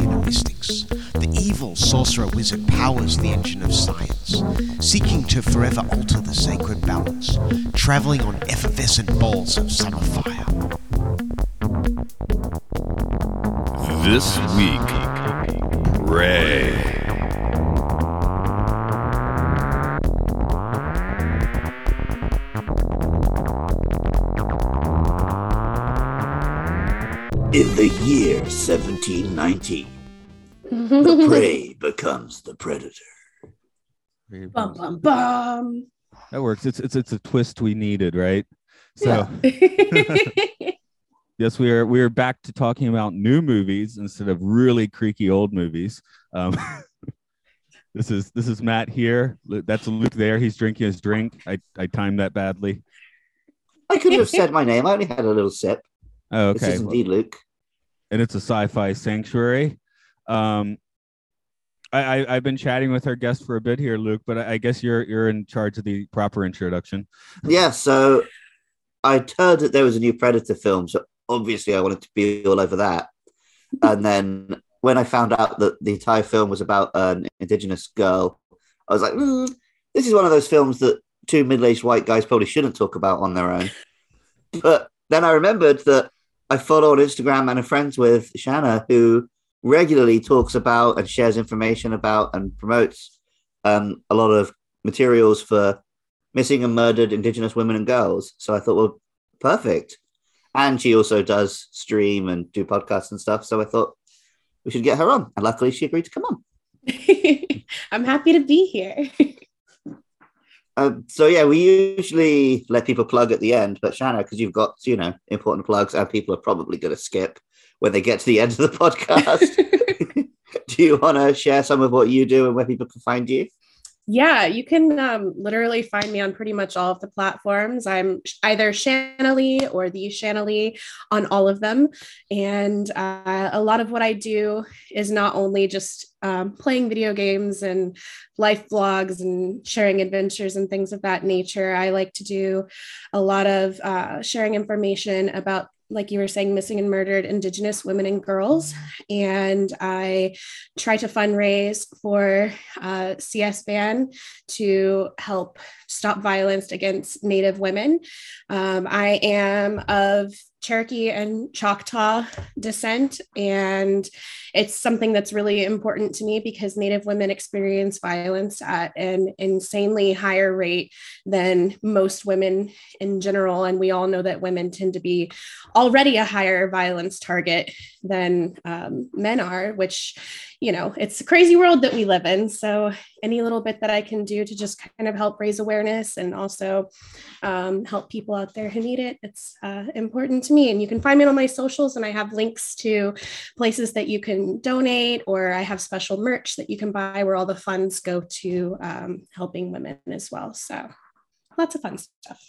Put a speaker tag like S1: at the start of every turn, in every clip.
S1: of mystics, the evil sorcerer wizard powers the engine of science, seeking to forever alter the sacred balance, traveling on effervescent balls of summer fire.
S2: This week, Prey.
S3: In the year 1719, the prey becomes the predator.
S4: Bum bum bum.
S5: That works. It's it's it's a twist we needed, right? So yes, we are we are back to talking about new movies instead of really creaky old movies. Um, this is this is Matt here. That's Luke there. He's drinking his drink. I I timed that badly.
S3: I couldn't have said my name. I only had a little sip.
S5: Oh,
S3: This
S5: okay,
S3: is indeed Luke.
S5: and it's a sci-fi sanctuary. Um, I, I I've been chatting with our guest for a bit here, Luke, but I, I guess you're you're in charge of the proper introduction.
S3: Yeah, so I heard that there was a new Predator film, so obviously I wanted to be all over that. And then when I found out that the entire film was about an Indigenous girl, I was like, "Hmm, this is one of those films that two middle aged white guys probably shouldn't talk about on their own. But then I remembered that I follow on Instagram and are friends with Shanna, who regularly talks about and shares information about and promotes um, a lot of materials for missing and murdered Indigenous women and girls. So I thought, well, perfect. And she also does stream and do podcasts and stuff. So I thought we should get her on. And luckily, she agreed to come on.
S4: I'm happy to be here.
S3: Um, so yeah, we usually let people plug at the end, but Shanna, because you've got you know important plugs and people are probably going to skip when they get to the end of the podcast. do you want to share some of what you do and where people can find you?
S4: yeah, you can um, literally find me on pretty much all of the platforms. I'm either Shannalee or the Shannalee on all of them. And uh, a lot of what I do is not only just um, playing video games and life blogs and sharing adventures and things of that nature. I like to do a lot of uh, sharing information about like you were saying, missing and murdered Indigenous women and girls. And I try to fundraise for uh, CS Ban to help stop violence against Native women. Um, I am of Cherokee and Choctaw descent, and it's something that's really important to me because Native women experience violence at an insanely higher rate than most women in general. And we all know that women tend to be already a higher violence target than um, men are, which, you know, it's a crazy world that we live in. So, any little bit that I can do to just kind of help raise awareness and also um, help people out there who need it, it's uh, important to me. And you can find me on my socials, and I have links to places that you can donate, or I have special merch that you can buy where all the funds go to um, helping women as well. So, lots of fun stuff.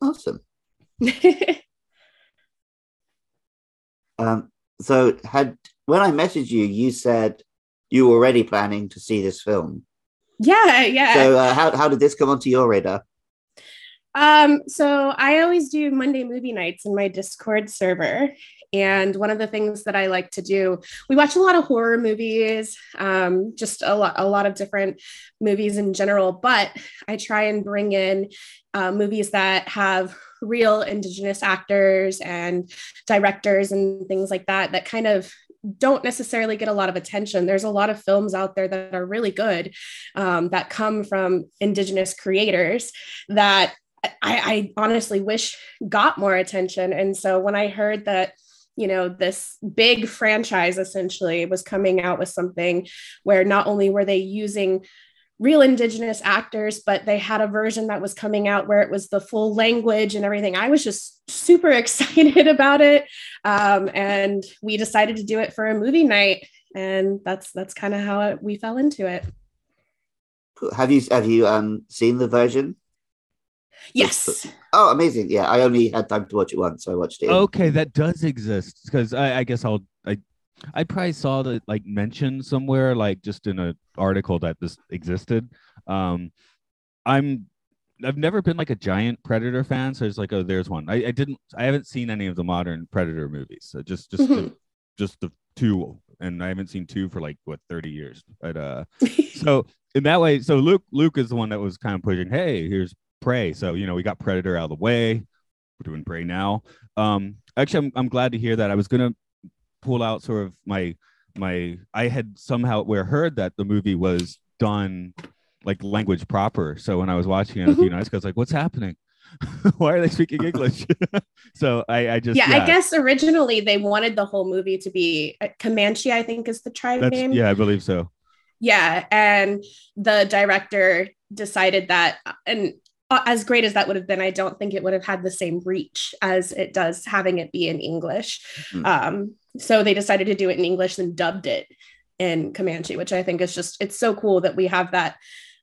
S3: Awesome. Um, so had when I messaged you, you said you were already planning to see this film.
S4: yeah, yeah.
S3: So uh, how how did this come onto your radar?
S4: Um, so I always do Monday movie nights in my Discord server. And one of the things that I like to do, we watch a lot of horror movies, um, just a lot, a lot of different movies in general. But I try and bring in uh, movies that have real Indigenous actors and directors and things like that that kind of don't necessarily get a lot of attention. There's a lot of films out there that are really good um, that come from Indigenous creators that I, I honestly wish got more attention. And so when I heard that, you know, this big franchise essentially was coming out with something where not only were they using real indigenous actors but they had a version that was coming out where it was the full language and everything i was just super excited about it um, and we decided to do it for a movie night and that's that's kind of how it, we fell into it
S3: Have you have you um seen the version?
S4: Yes
S3: Oh, amazing! Yeah, I only had time to watch it once, so I watched it.
S5: Okay, that does exist because I, I guess I'll I I probably saw it like mentioned somewhere, like just in an article that this existed. Um, I'm I've never been like a giant Predator fan, so it's like, oh, there's one. I, I didn't I haven't seen any of the modern Predator movies, so just just the,
S4: Mhm.
S5: just the two, and I haven't seen two for like what 30 years. But uh, so in that way, so Luke Luke is the one that was kind of pushing, hey, here's Prey. So you know, we got Predator out of the way. We're doing Prey now. Um, actually, I'm I'm glad to hear that. I was gonna pull out sort of my my I had somehow where heard that the movie was done like language proper. So when I was watching it a few nights ago, I was like, what's happening? Why are they speaking English? so I, I just
S4: yeah, I guess originally they wanted the whole movie to be uh, Comanche, I think is the tribe
S5: that's
S4: name.
S5: yeah, I believe so.
S4: Yeah, and the director decided that, and uh, as great as that would have been, I don't think it would have had the same reach as it does having it be in English.
S3: Mhm.
S4: Um, so they decided to do it in English and dubbed it in Comanche, which I think is just it's so cool that we have that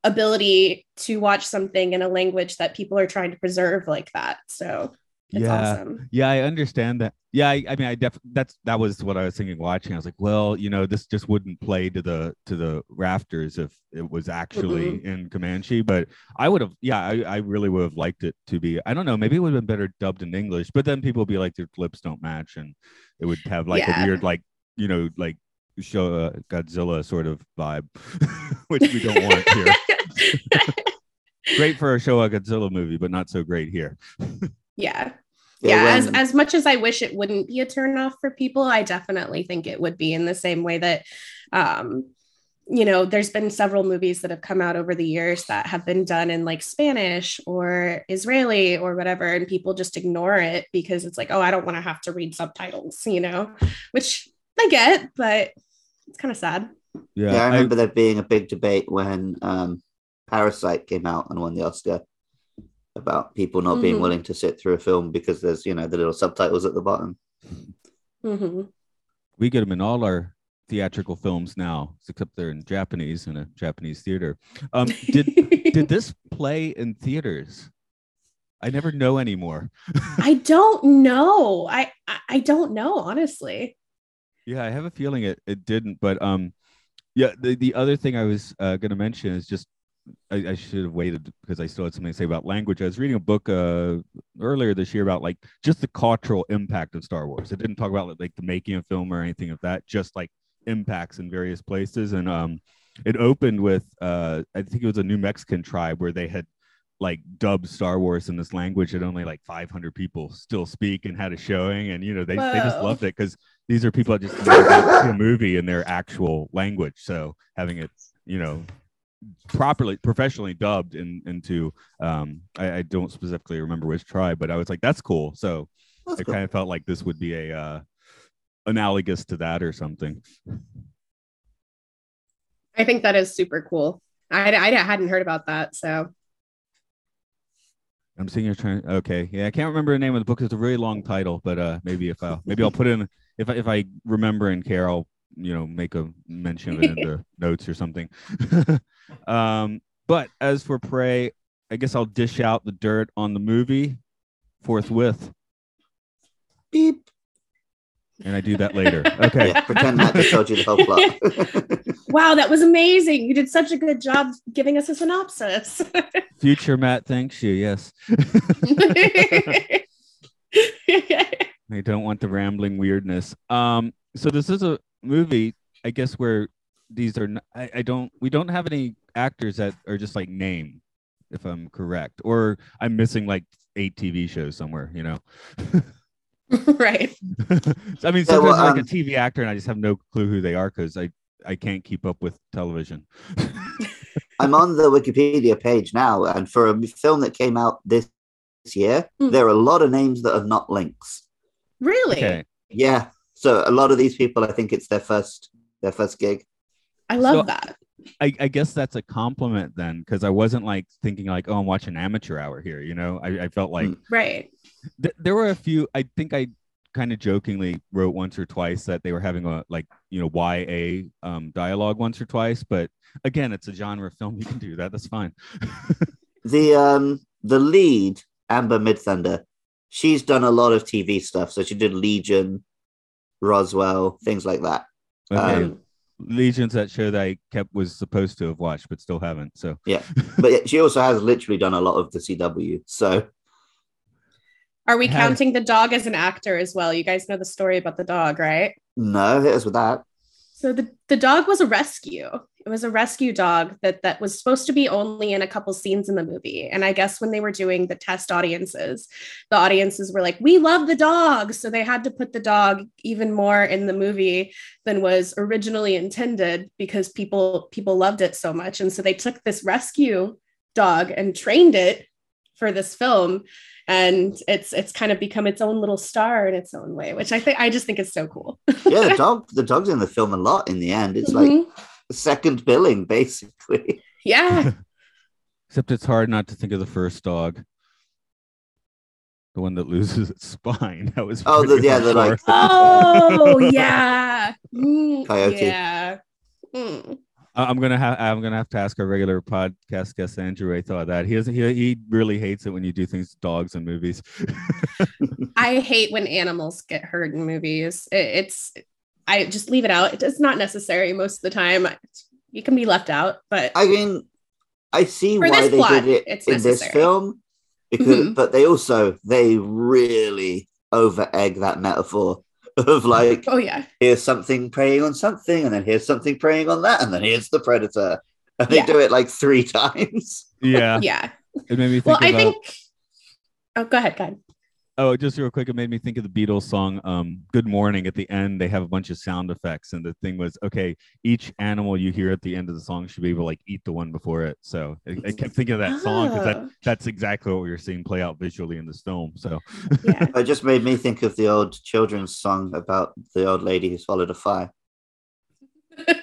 S4: ability to watch something in a language that people are trying to preserve like that. So it's
S5: Yeah.
S4: awesome.
S5: Yeah, I understand that. Yeah, I, I mean, I def that's that was what I was thinking watching. I was like, well, you know, this just wouldn't play to the to the rafters if it was actually in Comanche. But I would have, yeah, I, I really would have liked it to be. I don't know, maybe it would have been better dubbed in English. But then people would be like, their lips don't match, and it would have like
S4: Yeah.
S5: a weird, like you know, like show uh, Godzilla sort of vibe, which we don't want here. Great for a show a Godzilla movie, but not so great here.
S4: Yeah. yeah,
S3: when-
S4: as, as much as i wish it wouldn't be a turnoff for people i definitely think it would be in the same way that um you know there's been several movies that have come out over the years that have been done in like spanish or israeli or whatever and people just ignore it because it's like oh i don't want to have to read subtitles you know? Which i get but it's kind of sad.
S5: Yeah,
S3: yeah, I
S5: I-
S3: remember there being a big debate when um, Parasite came out and won the Oscar about people not being
S4: Mhm.
S3: willing to sit through a film because there's you know the little subtitles at the bottom.
S4: hmm
S5: we get them in all our theatrical films now, except they're in Japanese in a Japanese theater. Um, did did this play in theaters? I never know anymore.
S4: i don't know I, I i don't know honestly
S5: Yeah, I have a feeling it it didn't, but um, yeah. The the other thing I was uh, going to mention is just I, I should have waited because I still had something to say about language. I was reading a book uh earlier this year about like just the cultural impact of Star Wars. It didn't talk about like the making of film or anything of that, just like impacts in various places. And um, it opened with uh, I think it was a New Mexican tribe where they had like dubbed Star Wars in this language that only like 500 people still speak and had a showing, and you know they they just loved it because these are people that just see a movie in their actual language. So having it, you know, properly professionally dubbed in, into um I, I don't specifically remember which tribe, but I was like, that's cool. So
S3: That's
S5: I
S3: cool.
S5: kind of felt like this would be a uh analogous to that or something.
S4: I think that is super cool. I, I hadn't heard about that. So
S5: I'm sitting here trying. Okay, yeah, I can't remember the name of the book. It's a really long title, but uh, maybe if I maybe I'll put in if I, if I remember and care, I'll you know make a mention of it in the notes or something. um, but as for Prey, I guess I'll dish out the dirt on the movie forthwith,
S3: Beep.
S5: and I do that later. Okay.
S3: Yeah, pretend Matt just told you the whole plot.
S4: wow, that was amazing. You did such a good job giving us a synopsis.
S5: Future Matt thanks you. Yes. I don't want the rambling weirdness. Um, so this is a movie, I guess, where these are. not i don't. We don't have any actors that are just like name, if I'm correct, or I'm missing like eight TV shows somewhere. You know.
S4: right.
S5: I mean,
S3: Yeah,
S5: sometimes
S3: well,
S5: I'm like a
S3: um,
S5: TV actor and I just have no clue who they are because I I can't keep up with television.
S3: I'm on the Wikipedia page now, and for a film that came out this year,
S4: Hmm.
S3: there are a lot of names that are not links.
S4: Really?
S5: okay.
S3: Yeah, so a lot of these people, I think it's their first their first gig.
S4: I love
S5: So-
S4: that.
S5: I, I guess that's a compliment then, because I wasn't like thinking like, oh, I'm watching amateur hour here. You know, I, I felt like
S3: Mm.
S4: Right.
S5: th- there were a few. I think I kind of jokingly wrote once or twice that they were having a like you know YA um, dialogue once or twice, but again, it's a genre film. You can do that. That's fine.
S3: The um the lead Amber Midthunder, she's done a lot of TV stuff. So she did Legion, Roswell, things like that.
S5: Okay.
S3: Um,
S5: Legions that show that I kept was supposed to have watched, but still haven't. So
S3: yeah, But she also has literally done a lot of the CW. So
S4: Are we counting the dog as an actor as well? You guys know the story about the dog, right?
S3: no, hit us with that.
S4: So the, the dog was a rescue. It was a rescue dog that that was supposed to be only in a couple scenes in the movie. And I guess when they were doing the test audiences, the audiences were like, "We love the dog," so they had to put the dog even more in the movie than was originally intended because people people loved it so much. And so they took this rescue dog and trained it for this film and it's it's kind of become its own little star in its own way which i think i just think is so cool
S3: Yeah, the dog the dog's in the film a lot in the end. It's like
S4: Mhm.
S3: second billing, basically.
S4: yeah
S5: except it's hard not to think of the first dog. The one that loses its spine. That was
S3: Oh, the- yeah, the, like-
S4: Oh yeah. Mm,
S3: Coyote.
S4: Yeah. Mm.
S5: I- I'm gonna have I'm gonna have to ask our regular podcast guest Andrew what he thought that. He doesn't he, he really hates it when you do things to dogs in movies.
S4: I hate when animals get hurt in movies. It, it's I just leave it out. It's not necessary most of the time. You can be left out, but
S3: I mean, I see why they
S4: plot,
S3: did it
S4: it's
S3: in this film because
S4: Mhm.
S3: but they also they really over egg that metaphor of like
S4: oh yeah.
S3: here's something preying on something and then here's something preying on that and then here's the predator and they
S4: Yeah.
S3: do it like three times
S5: yeah,
S4: Yeah.
S5: it made me think
S4: Well, I think Oh, go ahead, go ahead.
S5: Oh, just real quick, it made me think of the Beatles song um, "Good Morning." At the end, they have a bunch of sound effects, and the thing was, okay, each animal you hear at the end of the song should be able to like eat the one before it. So I, I kept thinking of that song because that
S4: Oh,
S5: that's exactly what we were seeing play out visually in this film. So
S4: yeah.
S3: it just made me think of the old children's song about the old lady who swallowed a fly do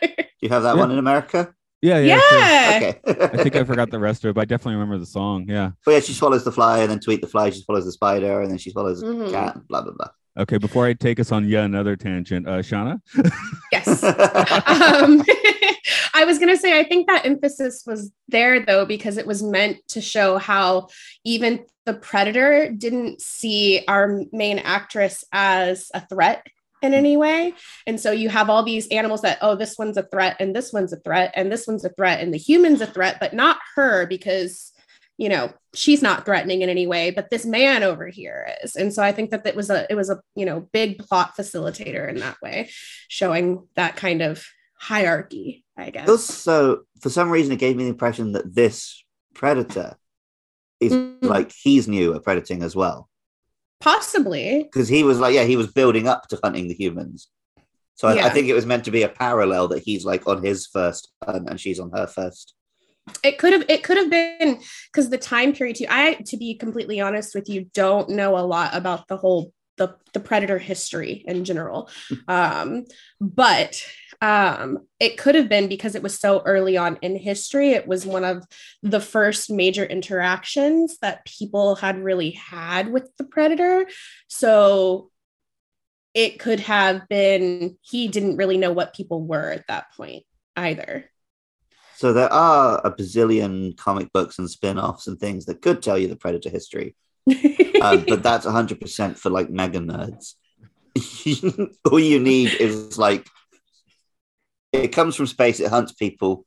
S3: you have that
S5: Yeah.
S3: one in america
S5: yeah, yeah.
S4: yeah.
S3: okay
S5: I think I forgot the rest of it, but I definitely remember the song. Yeah.
S3: but yeah she swallows the fly and then tweet the fly she swallows the spider and then she swallows the
S4: Mhm.
S3: cat blah blah blah
S5: Okay. Before I take us on yet another tangent, uh, Shauna.
S4: Yes. um, I was going to say, I think that emphasis was there though, because it was meant to show how even the predator didn't see our main actress as a threat in any way. And so you have all these animals that, oh, this one's a threat, and this one's a threat, and this one's a threat, and the human's a threat, but not her because, you know, she's not threatening in any way, but this man over here is. And so I think that it was a, it was a, you know, big plot facilitator in that way showing that kind of hierarchy, I guess.
S3: also for some reason it gave me the impression that this predator is
S4: Mm.
S3: like he's new at predating as well
S4: Possibly.
S3: because he was like yeah he was building up to hunting the humans so I, I think it was meant to be a parallel that he's like on his first hunt and she's on her first
S4: It could have it could have been because the time period too. I to be completely honest with you, don't know a lot about the whole the, the predator history in general. um, but um, it could have been because it was so early on in history. It was one of the first major interactions that people had really had with the predator. So it could have been he didn't really know what people were at that point either.
S3: so there are a bazillion comic books and spin-offs and things that could tell you the predator history um, but that's 100% for like mega nerds all you need is like it comes from space it hunts people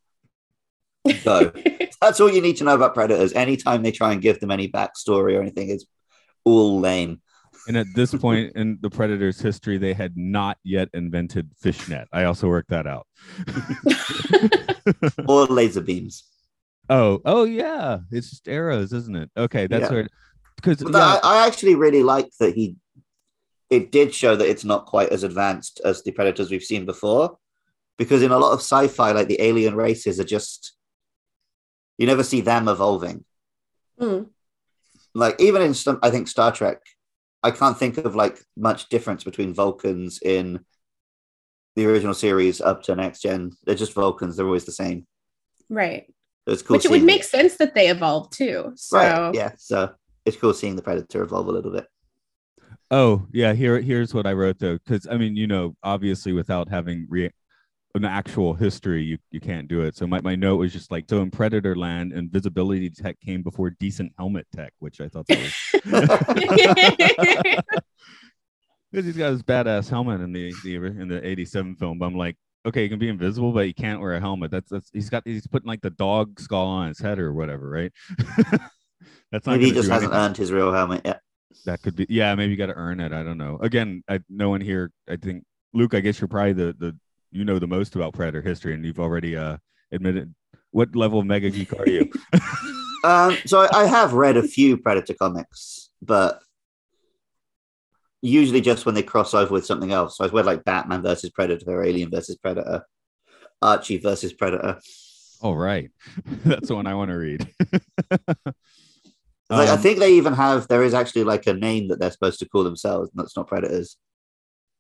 S3: go that's all you need to know about predators anytime they try and give them any backstory or anything it's all lame
S5: And at this point in the Predator's history, they had not yet invented fishnet. I also worked that out.
S3: or laser beams
S5: oh, oh yeah, it's just arrows, isn't it? Okay, that's
S3: Yeah.
S5: where because
S3: But I, I actually really like that he it did show that it's not quite as advanced as the predators we've seen before because in a lot of sci-fi like the alien races are just you never see them evolving
S4: Hmm.
S3: like even in some i think star trek i can't think of like much difference between vulcans in the original series up to next gen they're just vulcans they're always the same
S4: Right.
S3: So it's cool.
S4: Which it would
S3: seeing
S4: make sense that they evolved too. So
S3: Right. Yeah. So it's cool seeing the predator evolve a little bit.
S5: Oh yeah, here here's what I wrote though, because I mean, you know, obviously without having re- an actual history, you, you can't do it. So my, my note was just like, so in Predator Land, invisibility tech came before decent helmet tech, which I thought that was because he's got his badass helmet in the, the in the '87 film. But I'm like, okay, you can be invisible, but you can't wear a helmet. That's that's he's got he's putting like the dog skull on his head or whatever, right? that's not
S3: Maybe he just hasn't
S5: anything.
S3: earned his real helmet yet.
S5: That could be, yeah, maybe you got to earn it. I don't know. Again, I, no one here. I think Luke. I guess you're probably the the you know the most about Predator history, and you've already uh admitted. What level of mega geek are you?
S3: Um, so I, I have read a few Predator comics, but usually just when they cross over with something else. So I've read like Batman versus Predator, Alien versus Predator, Archie versus Predator.
S5: All right, that's the one I want to read.
S3: Like, I
S5: Um,
S3: think they even have there is actually like a name that they're supposed to call themselves, and that's not predators.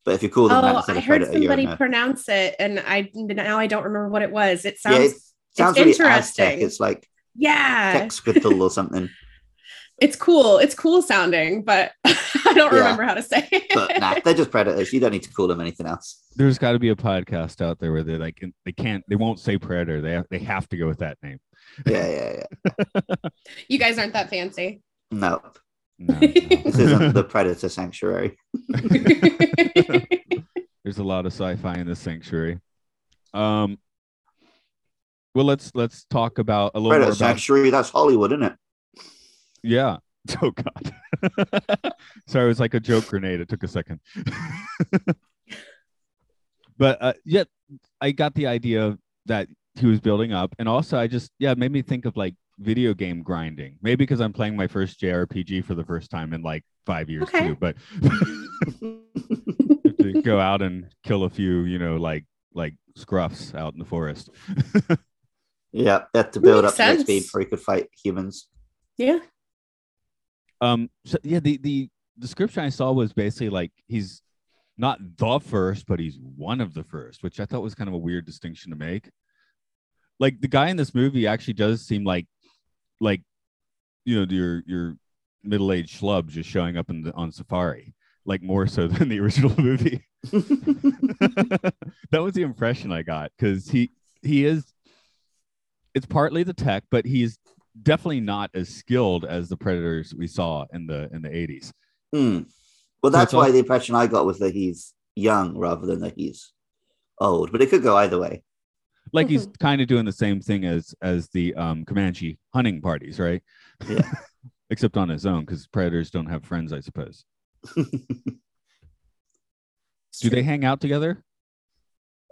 S3: But if you call them
S4: Oh,
S3: instead
S4: I heard
S3: predator, you're
S4: somebody pronounce it, and I now I don't remember what it was. It
S3: yeah,
S4: sounds
S3: it sounds
S4: it's
S3: really
S4: interesting.
S3: Aztec. It's like
S4: yeah,
S3: Texquatl or something.
S4: it's cool. It's cool sounding, but I don't
S3: Yeah.
S4: remember how to say it.
S3: But nah, they're just predators. You don't need to call them anything else.
S5: There's got to be a podcast out there where they like they can't they won't say Predator. They have, they have to go with that name.
S3: Yeah, yeah, yeah.
S4: you guys aren't that fancy.
S3: No,
S5: No, no.
S3: this isn't the predator sanctuary.
S5: There's a lot of sci-fi in this sanctuary. Um, well, let's let's talk about a little
S3: Predator
S5: more about
S3: sanctuary. That's Hollywood, isn't it?
S5: yeah. Oh God. Sorry, it was like a joke grenade. It took a second. but uh, yeah, I got the idea that he was building up, and also I just yeah, it made me think of like video game grinding. Maybe because I'm playing my first JRPG for the first time in like five years
S4: Okay.
S5: too. But to go out and kill a few, you know, like like scruffs out in the forest.
S3: Yeah, that to build
S4: Makes
S3: up the
S4: sense.
S3: XP before he could fight humans.
S4: yeah.
S5: Um. So yeah, the the description I saw was basically like he's not the first, but he's one of the first, which I thought was kind of a weird distinction to make. Like the guy in this movie actually does seem like like you know your your middle aged schlub just showing up in the, on safari, like more so than the original movie. that was the impression I got because he he is. It's partly the tech, but he's definitely not as skilled as the predators we saw in the in the 80s.
S3: Hmm. Well,
S5: So
S3: that's
S5: all-
S3: why the impression I got was that he's young rather than that he's old. But it could go either way.
S5: Like he's kind of doing the same thing as as the um Comanche hunting parties, right?
S3: Yeah.
S5: Except on his own because predators don't have friends, I suppose. Do they hang out together?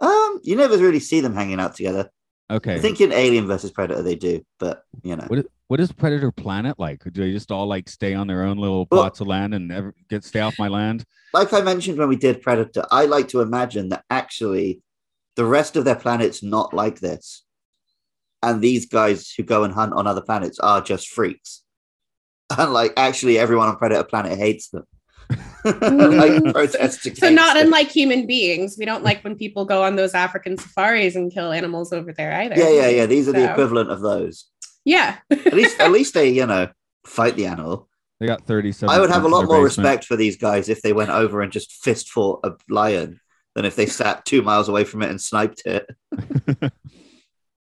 S3: Um, you never really see them hanging out together.
S5: Okay.
S3: I think in Alien versus Predator they do, but you know,
S5: What is, what is Predator Planet like? Do they just all like stay on their own little
S3: Well-
S5: plots of land and never get stay off my land?
S3: like I mentioned when we did Predator, I like to imagine that actually the rest of their planet's not like this, and these guys who go and hunt on other planets are just freaks, and like actually everyone on Predator Planet hates them. like
S4: So not
S3: them.
S4: unlike human beings, we don't like when people go on those African safaris and kill animals over there either.
S3: Yeah, yeah, yeah. These are the equivalent of those.
S4: Yeah.
S3: At least, at least they, you know, fight the animal.
S5: They got 37.
S3: I would have a lot more
S5: basement.
S3: respect for these guys if they went over and just fist fought a lion than if they sat two miles away from it and sniped it.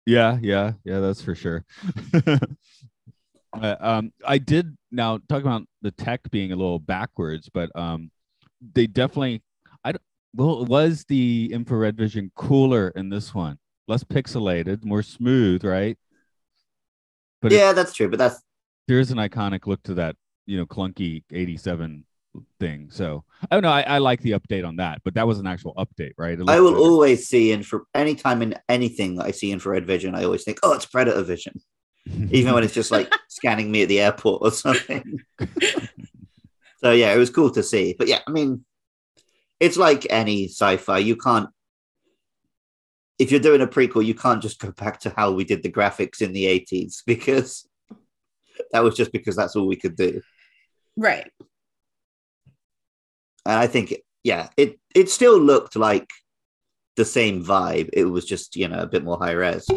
S5: Yeah, yeah, yeah, that's for sure. Uh, um, I did now talk about the tech being a little backwards, but um, they definitely, I don't, well, was the infrared vision cooler in this one? Less pixelated, more smooth, right? But it-
S3: yeah, that's true. But that's
S5: there's an iconic look to that, you know, clunky 87 thing. So oh, I don't know. I, I like the update on that, but that was an actual update, right?
S3: I will
S5: better.
S3: always see in for any time in anything I see infrared vision, I always think, oh, it's predator vision, even when it's just like scanning me at the airport or something. so yeah, it was cool to see. But yeah, I mean, it's like any sci-fi. You can't if you're doing a prequel, you can't just go back to how we did the graphics in the 80s because that was just because that's all we could do.
S4: Right.
S3: And I think, yeah, it it still looked like the same vibe. It was just, you know, a bit more high res.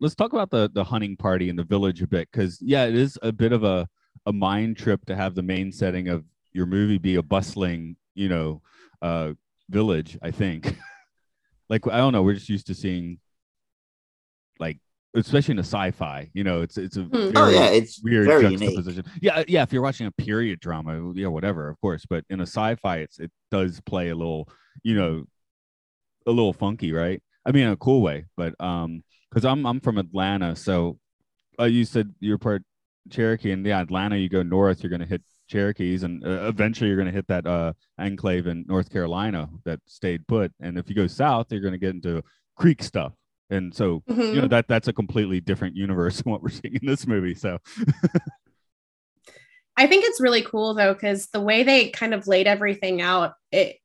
S5: Let's talk about the the hunting party in the village a bit, because yeah, it is a bit of a a mind trip to have the main setting of your movie be a bustling, you know, uh, village. I think, like I don't know, we're just used to seeing, like, especially in a sci-fi, you know, it's it's a
S4: Hmm.
S5: very
S3: Oh yeah, it's
S5: weird
S3: very unique.
S5: juxtaposition. Yeah, yeah. If you're watching a period drama, yeah, whatever, of course. But in a sci-fi, it's it does play a little, you know, a little funky, right? I mean, in a cool way. But um, because I'm I'm from Atlanta, so uh, you said you're part Cherokee, and yeah, Atlanta. You go north, you're gonna hit Cherokees, and uh, eventually you're gonna hit that uh enclave in North Carolina that stayed put. And if you go south, you're gonna get into Creek stuff. And so
S4: Mhm.
S5: you know that that's a completely different universe than what we're seeing in this movie. So
S4: I think it's really cool though, because the way they kind of laid everything out, it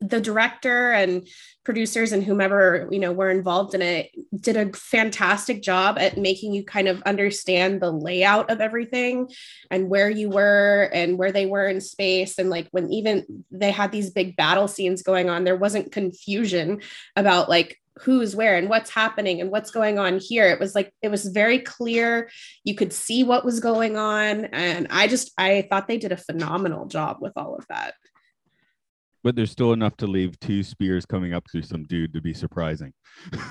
S4: the director and producers and whomever you know were involved in it did a fantastic job at making you kind of understand the layout of everything and where you were and where they were in space. And like when even they had these big battle scenes going on there wasn't confusion about like who's where and what's happening and what's going on here. It was like it was very clear. You could see what was going on. And i just i thought they did a phenomenal job with all of that
S5: but there's still enough to leave two spears coming up through some dude to be surprising.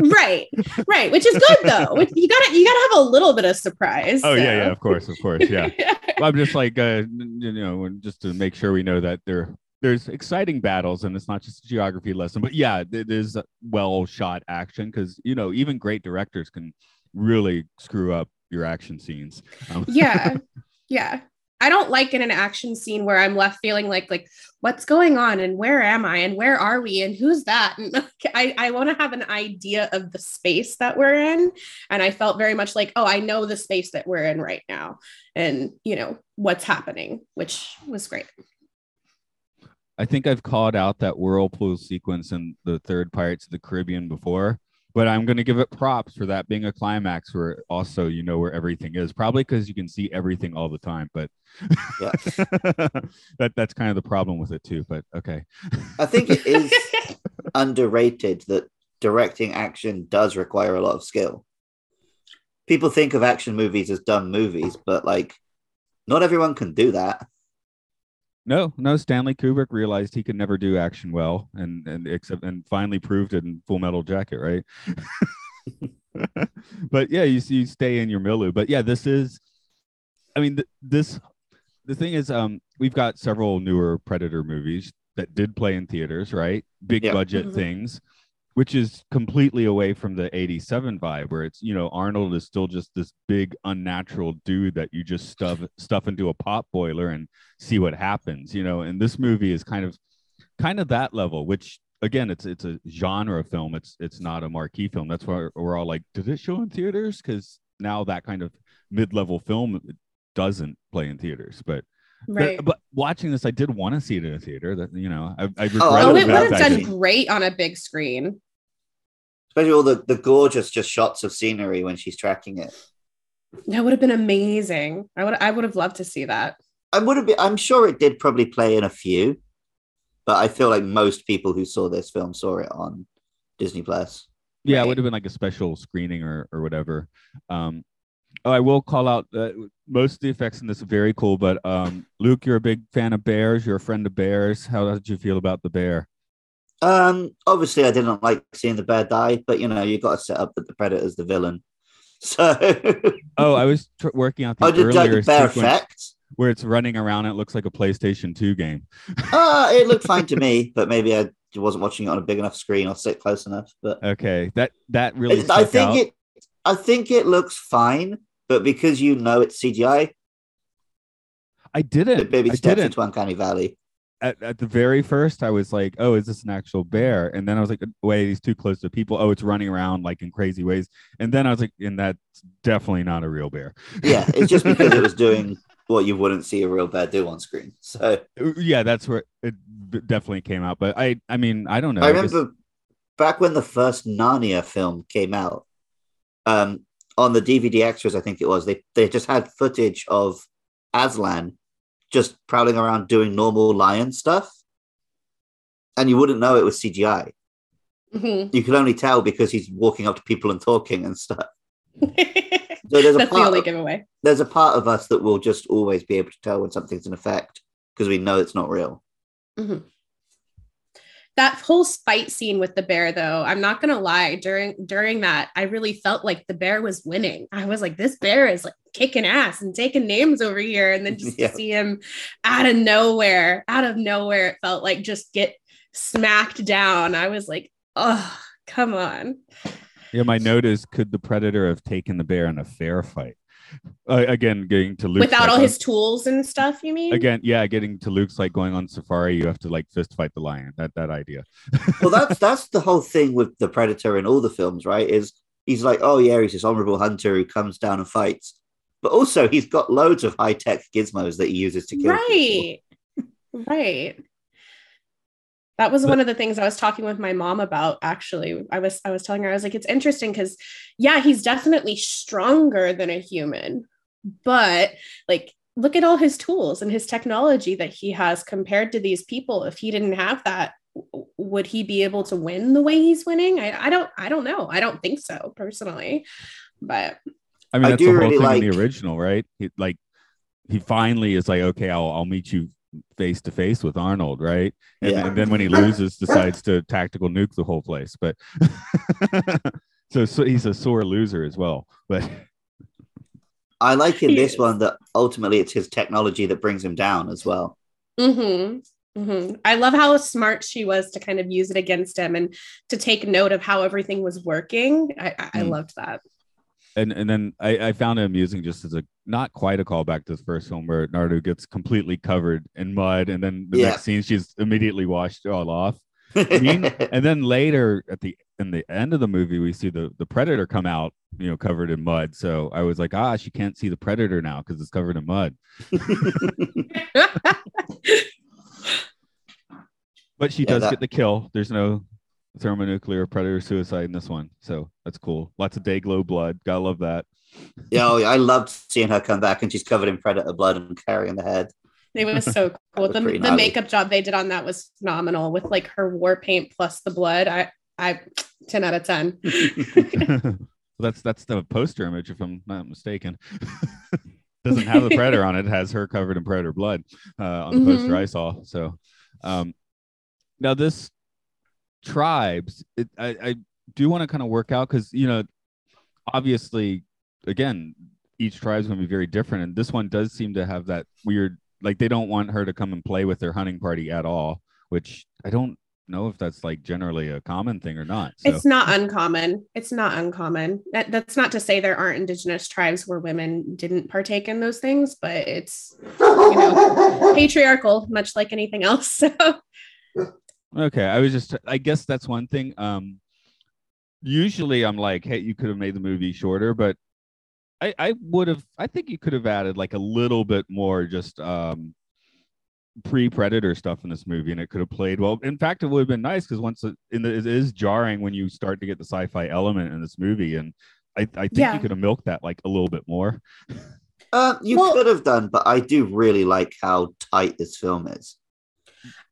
S4: right right which is good though Which- you gotta you gotta have a little bit of surprise
S5: Oh yeah,
S4: so.
S5: yeah, of course, of course, yeah. I'm just like uh, you know, just to make sure we know that there there's exciting battles and it's not just a geography lesson, but yeah, it is well shot action because you know even great directors can really screw up your action scenes. Um,
S4: yeah yeah i don't like in an action scene where i'm left feeling like like what's going on and where am i and where are we and who's that? And i i want to have an idea of the space that we're in. And i felt very much like oh i know the space that we're in right now and you know what's happening which was great.
S5: I think I've called out that whirlpool sequence in the third Pirates of the Caribbean before, but I'm going to give it props for that being a climax where also you know where everything is. Probably because you can see everything all the time, but
S3: Yeah.
S5: that that's kind of the problem with it too. But okay,
S3: I think it is underrated that directing action does require a lot of skill. People think of action movies as dumb movies, but like, not everyone can do that.
S5: No, no. Stanley Kubrick realized he could never do action well, and and except and finally proved it in Full Metal Jacket, right? but yeah, you you stay in your milieu. But yeah, this is, I mean, th- this the thing is, um, we've got several newer Predator movies that did play in theaters, right? Big
S3: Yeah.
S5: budget
S4: Mhm.
S5: things, which is completely away from the '87 vibe, where it's you know Arnold is still just this big unnatural dude that you just stuff stuff into a pot boiler and see what happens, you know. And this movie is kind of kind of that level, which again, it's it's a genre film. It's it's not a marquee film. That's why we're all like, did it show in theaters? Because now that kind of mid-level film doesn't play in theaters. But
S4: right
S5: but, but watching this, I did want to see it in a theater. That you know, I, I regret
S3: Oh, I
S4: oh
S3: would
S4: it
S5: the
S4: would
S5: fact
S4: have done great on a big screen
S3: Especially all the, the gorgeous just shots of scenery when she's tracking it.
S4: that would have been amazing i would i would have loved to see that
S3: I would have been, I'm sure it did probably play in a few, but I feel like most people who saw this film saw it on Disney Plus.
S5: Yeah, it would have been like a special screening or or whatever. Um, oh, I will call out that most of the effects in this are very cool. But um, Luke, you're a big fan of bears. You're a friend of bears. How did you feel about the bear?
S3: Um, obviously, I didn't like seeing the bear die, but you know, you got to set up that the predator's the villain. So,
S5: Oh, I was tr- working out the
S3: like
S5: earlier
S3: the bear effect.
S5: where it's running around. It looks like a PlayStation 2 game.
S3: Uh, it looked fine to me, but maybe I wasn't watching it on a big enough screen or sit close enough. But
S5: Okay, that that really.
S3: I think
S5: out.
S3: it, I think it looks fine, but because you know it's CGI,
S5: I didn't.
S3: it maybe
S5: I
S3: steps
S5: didn't.
S3: into Uncanny Valley.
S5: At, at the very first, I was like, "Oh, is this an actual bear?" And then I was like, "Wait, he's too close to people. Oh, it's running around like in crazy ways." And then I was like, "And that's definitely not a real bear."
S3: Yeah, it's just because it was doing what you wouldn't see a real bear do on screen. So
S5: yeah that's where it definitely came out but i i mean i don't know
S3: I
S5: guess-
S3: remember back when the first Narnia film came out, um, on the DVD extras, I think it was, they, they just had footage of Aslan just prowling around doing normal lion stuff. And you wouldn't know it was CGI.
S4: Mhm.
S3: You can only tell because he's walking up to people and talking and stuff. So there's a
S4: That's the
S3: part
S4: only
S3: of-
S4: giveaway.
S3: there's a part of us that will just always be able to tell when something's an effect because we know it's not real.
S4: That whole fight scene with the bear, though, I'm not gonna lie. During during that, I really felt like the bear was winning. I was like, this bear is like kicking ass and taking names over here, and then just
S3: Yeah.
S4: to see him out of nowhere, out of nowhere, it felt like just get smacked down. I was like, oh, come on.
S5: Yeah, my note is could the predator have taken the bear in a fair fight? Uh, again, getting to Luke's
S4: Without
S5: like,
S4: all
S5: on-
S4: his tools and stuff, you mean?
S5: again, yeah, getting to Luke's like going on safari, you have to like fist fight the lion. That that idea.
S3: Well, that's that's the whole thing with the predator in all the films, right? Is he's like, oh yeah, he's this honorable hunter who comes down and fights, but also he's got loads of high tech gizmos that he uses to kill. people.
S4: right right that was
S5: But-
S4: one of the things i was talking with my mom about actually. I was i was telling her i was like it's interesting because yeah he's definitely stronger than a human but like look at all his tools and his technology that he has compared to these people. If he didn't have that would he be able to win the way he's winning? I, I don't i don't know. I don't think so personally. But
S5: I mean, that's
S3: do
S5: the whole
S3: really
S5: thing in the original, right? He, like he finally is like, okay, I'll I'll meet you face to face with Arnold, right? And,
S3: Yeah.
S5: and then when he loses, decides to tactical nuke the whole place. But so, so he's a sore loser as well. But
S3: I like in this one that ultimately it's his technology that brings him down as well.
S4: Mm-hmm. Mm-hmm. I love how smart she was to kind of use it against him and to take note of how everything was working. I, I, I
S5: Mm.
S4: loved that.
S5: And and then I, I found it amusing just as a not quite a callback to the first film where Naruto gets completely covered in mud, and then the
S3: Yeah.
S5: next scene she's immediately washed all off. And then later at the in the end of the movie we see the the predator come out you know covered in mud so i was like ah she can't see the predator now because it's covered in mud but she
S3: Yeah,
S5: does
S3: that-
S5: get the kill there's no thermonuclear predator suicide in this one so that's cool lots of day glow blood gotta love that
S3: yeah, oh, yeah, I loved seeing her come back and she's covered in predator blood and carrying the head.
S4: it was so cool.
S3: was
S4: The, the makeup job they did on that was phenomenal with like her war paint plus the blood. I, I, 10 out of 10.
S5: that's that's the poster image if i'm not mistaken doesn't have the predator on it, it has her covered in predator blood uh, on the poster
S4: Mhm.
S5: i saw so um now this tribes it, i i do want to kind of work out because you know obviously again each tribe's going to be very different and this one does seem to have that weird like they don't want her to come and play with their hunting party at all which i don't know if that's like generally a common thing or not so
S4: It's not uncommon. It's not uncommon. That, that's not to say there aren't indigenous tribes where women didn't partake in those things, but it's, you know, patriarchal, much like anything else. So,
S5: Okay, I was just I guess that's one thing. Um usually I'm like, hey, you could have made the movie shorter, but I I would have I think you could have added like a little bit more just um pre-predator stuff in this movie and it could have played well in fact it would have been nice because once it, in the, it is jarring when you start to get the sci-fi element in this movie and i, I think
S4: Yeah.
S5: you could have milked that like a little bit more
S3: Uh, you
S4: Well-
S3: could have done, but I do really like how tight this film is.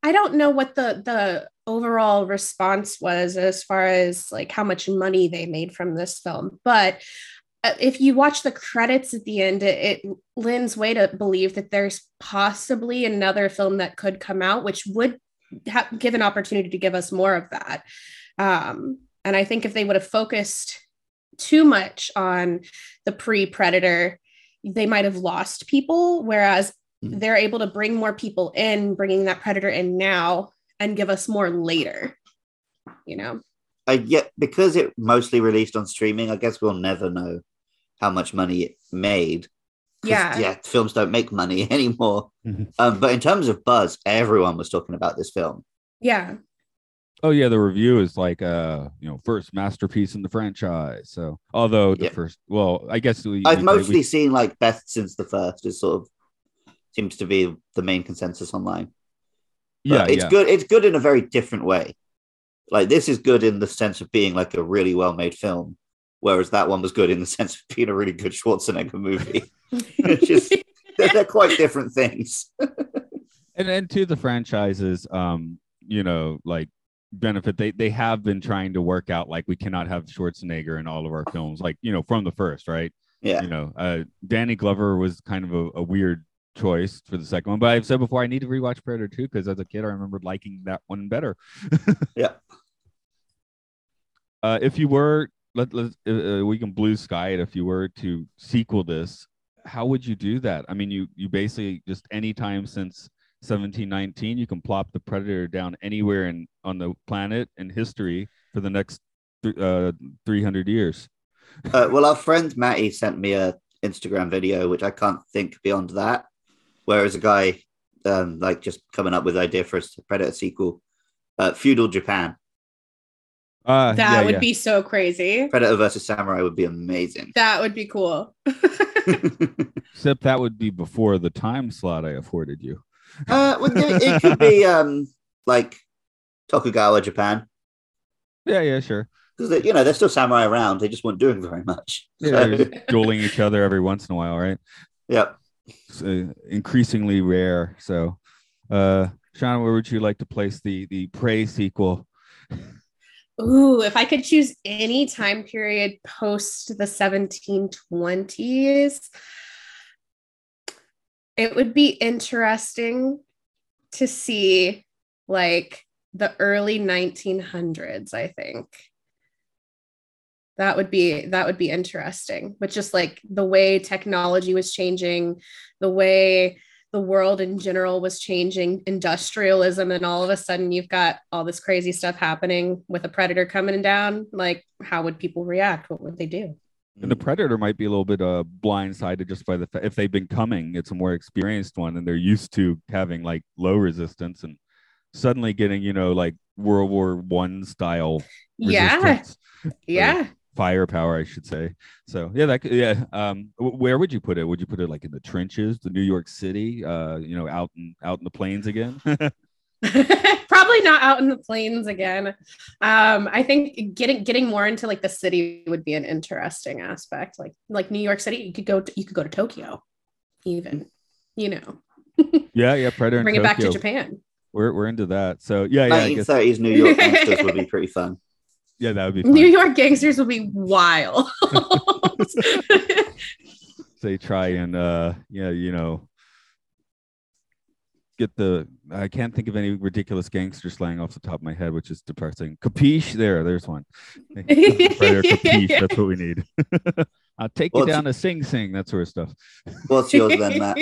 S4: I don't know what the the overall response was as far as like how much money they made from this film, but uh, if you watch the credits at the end, it, it lends way to believe that there's possibly another film that could come out, which would ha- give an opportunity to give us more of that. Um, and I think if they would have focused too much on the pre-predator, they might have lost people. Whereas
S3: Mhm.
S4: they're able to bring more people in, bringing that predator in now and give us more later. You know,
S3: I yet because it mostly released on streaming. I guess we'll never know how much money it made.
S4: Yeah.
S3: yeah. Films don't make money anymore.
S5: Mhm.
S3: Um, but in terms of buzz, everyone was talking about this film.
S4: yeah,
S5: oh yeah the review is like uh you know first masterpiece in the franchise so although the
S3: Yeah.
S5: first well i guess we,
S3: I've
S5: we-
S3: mostly
S5: we-
S3: seen like best since the first is sort of seems to be the main consensus online.
S5: yeah
S3: it's
S5: yeah.
S3: good. It's good in a very different way. Like this is good in the sense of being like a really well made film, whereas that one was good in the sense of being a really good Schwarzenegger movie. It's just they're, they're quite different things.
S5: and and to the franchises um you know like benefit they they have been trying to work out like we cannot have Schwarzenegger in all of our films, like you know from the first, right?
S3: Yeah.
S5: You know, uh, Danny Glover was kind of a, a weird choice for the second one, but I've said before I need to rewatch Predator 2 because as a kid I remember liking that one better.
S3: Yeah.
S5: Uh, if you were let let uh, uh, we can blue sky it. If you were to sequel this, how would you do that? I mean, you you basically just any time since 1719, you can plop the predator down anywhere in on the planet in history for the next th- uh, 300 years.
S3: Uh, well, our friend Matty sent me a Instagram video, which I can't think beyond that. Whereas a guy, um, like just coming up with idea for a Predator sequel, uh, feudal Japan,
S5: Uh,
S4: that
S5: yeah,
S4: would
S5: yeah.
S4: be so crazy.
S3: Predator versus Samurai would be amazing.
S4: That would be cool.
S5: Except that would be before the time slot I afforded you.
S3: uh, well, yeah, it could be um, like Tokugawa Japan,
S5: Yeah, yeah, sure.
S3: because you know they're still samurai around. They just weren't doing very much.
S5: Yeah,
S3: So,
S5: dueling each other every once in a while, right?
S3: yeah.
S5: It's, uh, increasingly rare. So, uh, Sean, where would you like to place the the Prey sequel?
S4: Ooh, if I could choose any time period post the 1720s, it would be interesting to see like the early 1900s, I think. That would be that would be interesting. But just like the way technology was changing, the way the world in general was changing industrialism and all of a sudden you've got all this crazy stuff happening with a predator coming down like how would people react what would they do
S5: And the Predator might be a little bit uh blindsided just by the fact if they've been coming, it's a more experienced one, and they're used to having like low resistance, and suddenly getting you know like World War One style
S4: yeah
S5: resistance.
S4: yeah
S5: firepower, I should say. So yeah, that could, yeah. Um, where would you put it? Would you put it like in the trenches, the New York City? Uh, you know, out in out in the plains again.
S4: probably not out in the plains again um i think getting getting more into like the city would be an interesting aspect like like new york city you could go to, you could go to tokyo even you know
S5: yeah, yeah. Predator. in
S4: bring it back to japan
S5: We're we're into that. So yeah, yeah. I guess
S3: 1930s New York would be pretty fun.
S5: Yeah, that would be fun.
S4: new york gangsters would be wild
S5: they try and uh yeah you know get the i can't think of any ridiculous gangster slang off the top of my head which is depressing capiche there there's one Predator capiche that's what we need i'll take
S3: Well,
S5: you down to sing sing that sort of stuff
S3: What's yours then, Matt?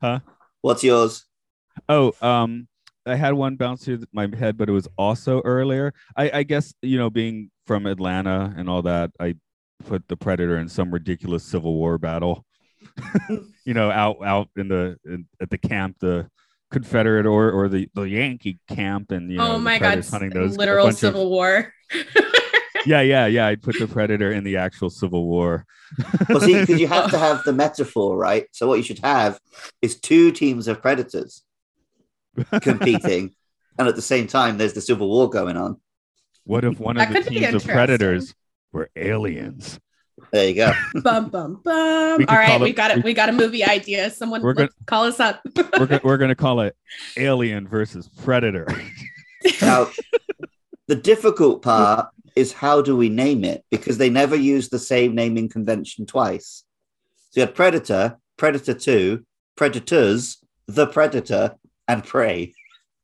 S3: Huh? What's yours?
S5: oh um i had one bounce through my head but it was also earlier. I i guess you know being from atlanta and all that i put the predator in some ridiculous civil war battle you know out out in the in, at the camp the confederate or or the the yankee camp and you oh know
S4: oh my god
S5: Predators hunting those
S4: literal
S5: bunch of-
S4: civil war.
S5: Yeah yeah yeah i'd put the predator in the actual civil war.
S3: Well, see, because you have to have the metaphor, right? So what you should have is two teams of predators competing, and at the same time, there's the civil war going on.
S5: what if one
S4: That
S5: of the teams of predators were aliens
S3: There you go.
S4: bum bum bum all right
S5: call
S4: we
S5: it-
S4: got it we got a movie idea someone
S5: We're
S4: let's call us up
S5: we're, go- we're gonna call it alien versus predator
S3: Now, the difficult part is how do we name it? Because they never use the same naming convention twice. So you had Predator, Predator 2, Predators, The Predator, and Prey.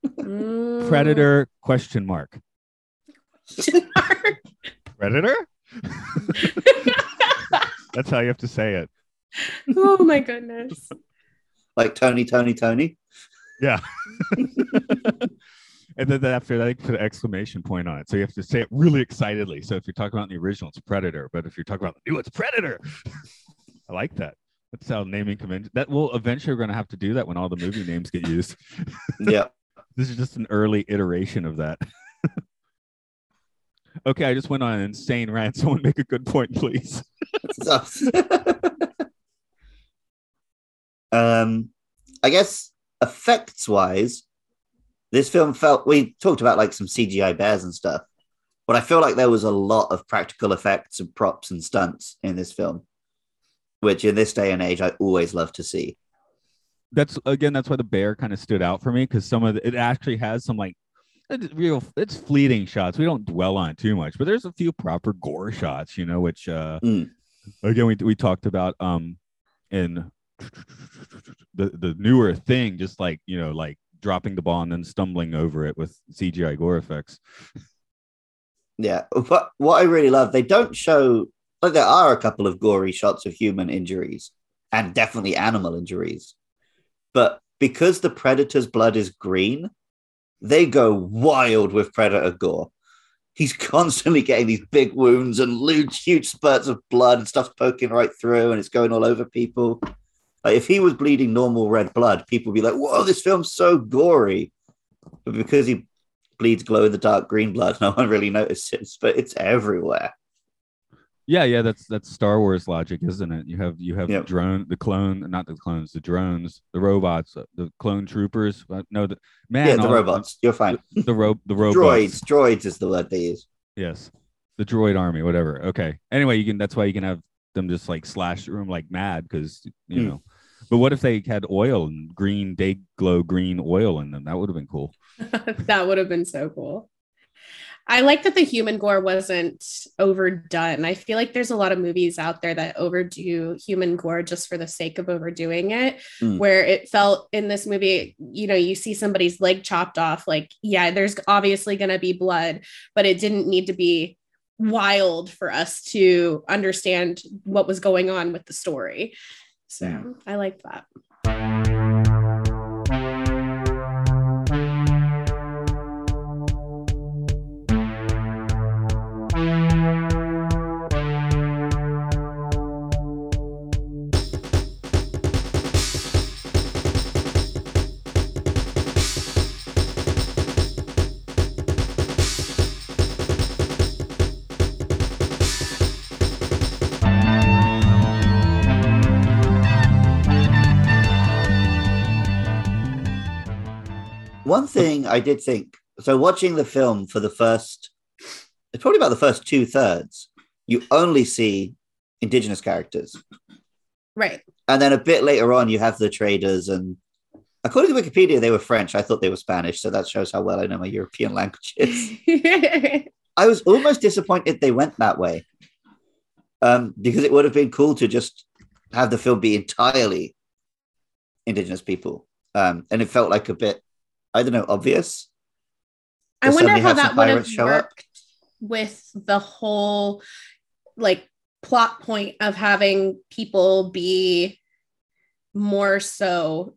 S4: Mm.
S5: predator question mark predator that's how you have to say it
S4: oh my goodness
S3: Like Tony, Tony, Tony.
S5: Yeah. and then after that, you put an exclamation point on it. So you have to say it really excitedly. So if you're talking about the original, it's Predator. But if you're talking about the new, it's Predator. I like that. That's how naming convention. That will eventually we're going to have to do that when all the movie names get used.
S3: Yeah.
S5: This is just an early iteration of that. okay, I just went on an insane rant. Someone make a good point, please.
S3: Um, I guess effects wise, this film felt we talked about like some CGI bears and stuff, but I feel like there was a lot of practical effects and props and stunts in this film, which in this day and age I always love to see.
S5: that's again that's why the bear kind of stood out for me because some of the, it actually has some like it's real it's fleeting shots. We don't dwell on it too much, but there's a few proper gore shots, you know, which uh
S3: Mm.
S5: again we we talked about um in the the newer thing, just like you know, like dropping the ball and then stumbling over it with CGI gore effects.
S3: Yeah. What what I really love, they don't show like there are a couple of gory shots of human injuries and definitely animal injuries. But because the predator's blood is green, they go wild with predator gore. He's constantly getting these big wounds and huge, huge spurts of blood and stuff poking right through, and it's going all over people. Like if he was bleeding normal red blood, people would be like, "Whoa, this film's so gory." But because he bleeds glow in the dark green blood, no one really notices. But it's everywhere.
S5: Yeah, yeah, that's that's Star Wars logic, isn't it? You have you have
S3: Yep.
S5: the drone, the clone, not the clones, the drones, the robots, uh, the clone troopers. uh, No, the man,
S3: yeah, the
S5: all-
S3: robots. You're fine.
S5: the ro- the robots.
S3: Droids. Droids is the word they use.
S5: Yes, the droid army, whatever. Okay. Anyway, you can. That's why you can have them just like slash the room like mad because you
S3: Hmm.
S5: know. But what if they had oil and green day glow green oil in them? That would have been cool.
S4: that would have been so cool. I like that the human gore wasn't overdone. I feel like there's a lot of movies out there that overdo human gore just for the sake of overdoing it,
S3: Mm.
S4: where it felt in this movie, you know, you see somebody's leg chopped off. Like, yeah, there's obviously going to be blood, but it didn't need to be wild for us to understand what was going on with the story. So
S3: Mm.
S4: I like that.
S3: Thing I did think so watching the film for the first, it's probably about the first two thirds, you only see indigenous characters.
S4: Right.
S3: And then a bit later on, you have the traders. And according to Wikipedia, they were French. I thought they were Spanish. So that shows how well I know my European languages. I was almost disappointed they went that way um, because it would have been cool to just have the film be entirely indigenous people. Um, and it felt like a bit, I don't know, obvious.
S4: I wonder how that would have
S3: pirates show up.
S4: worked with the whole like plot point of having people be more so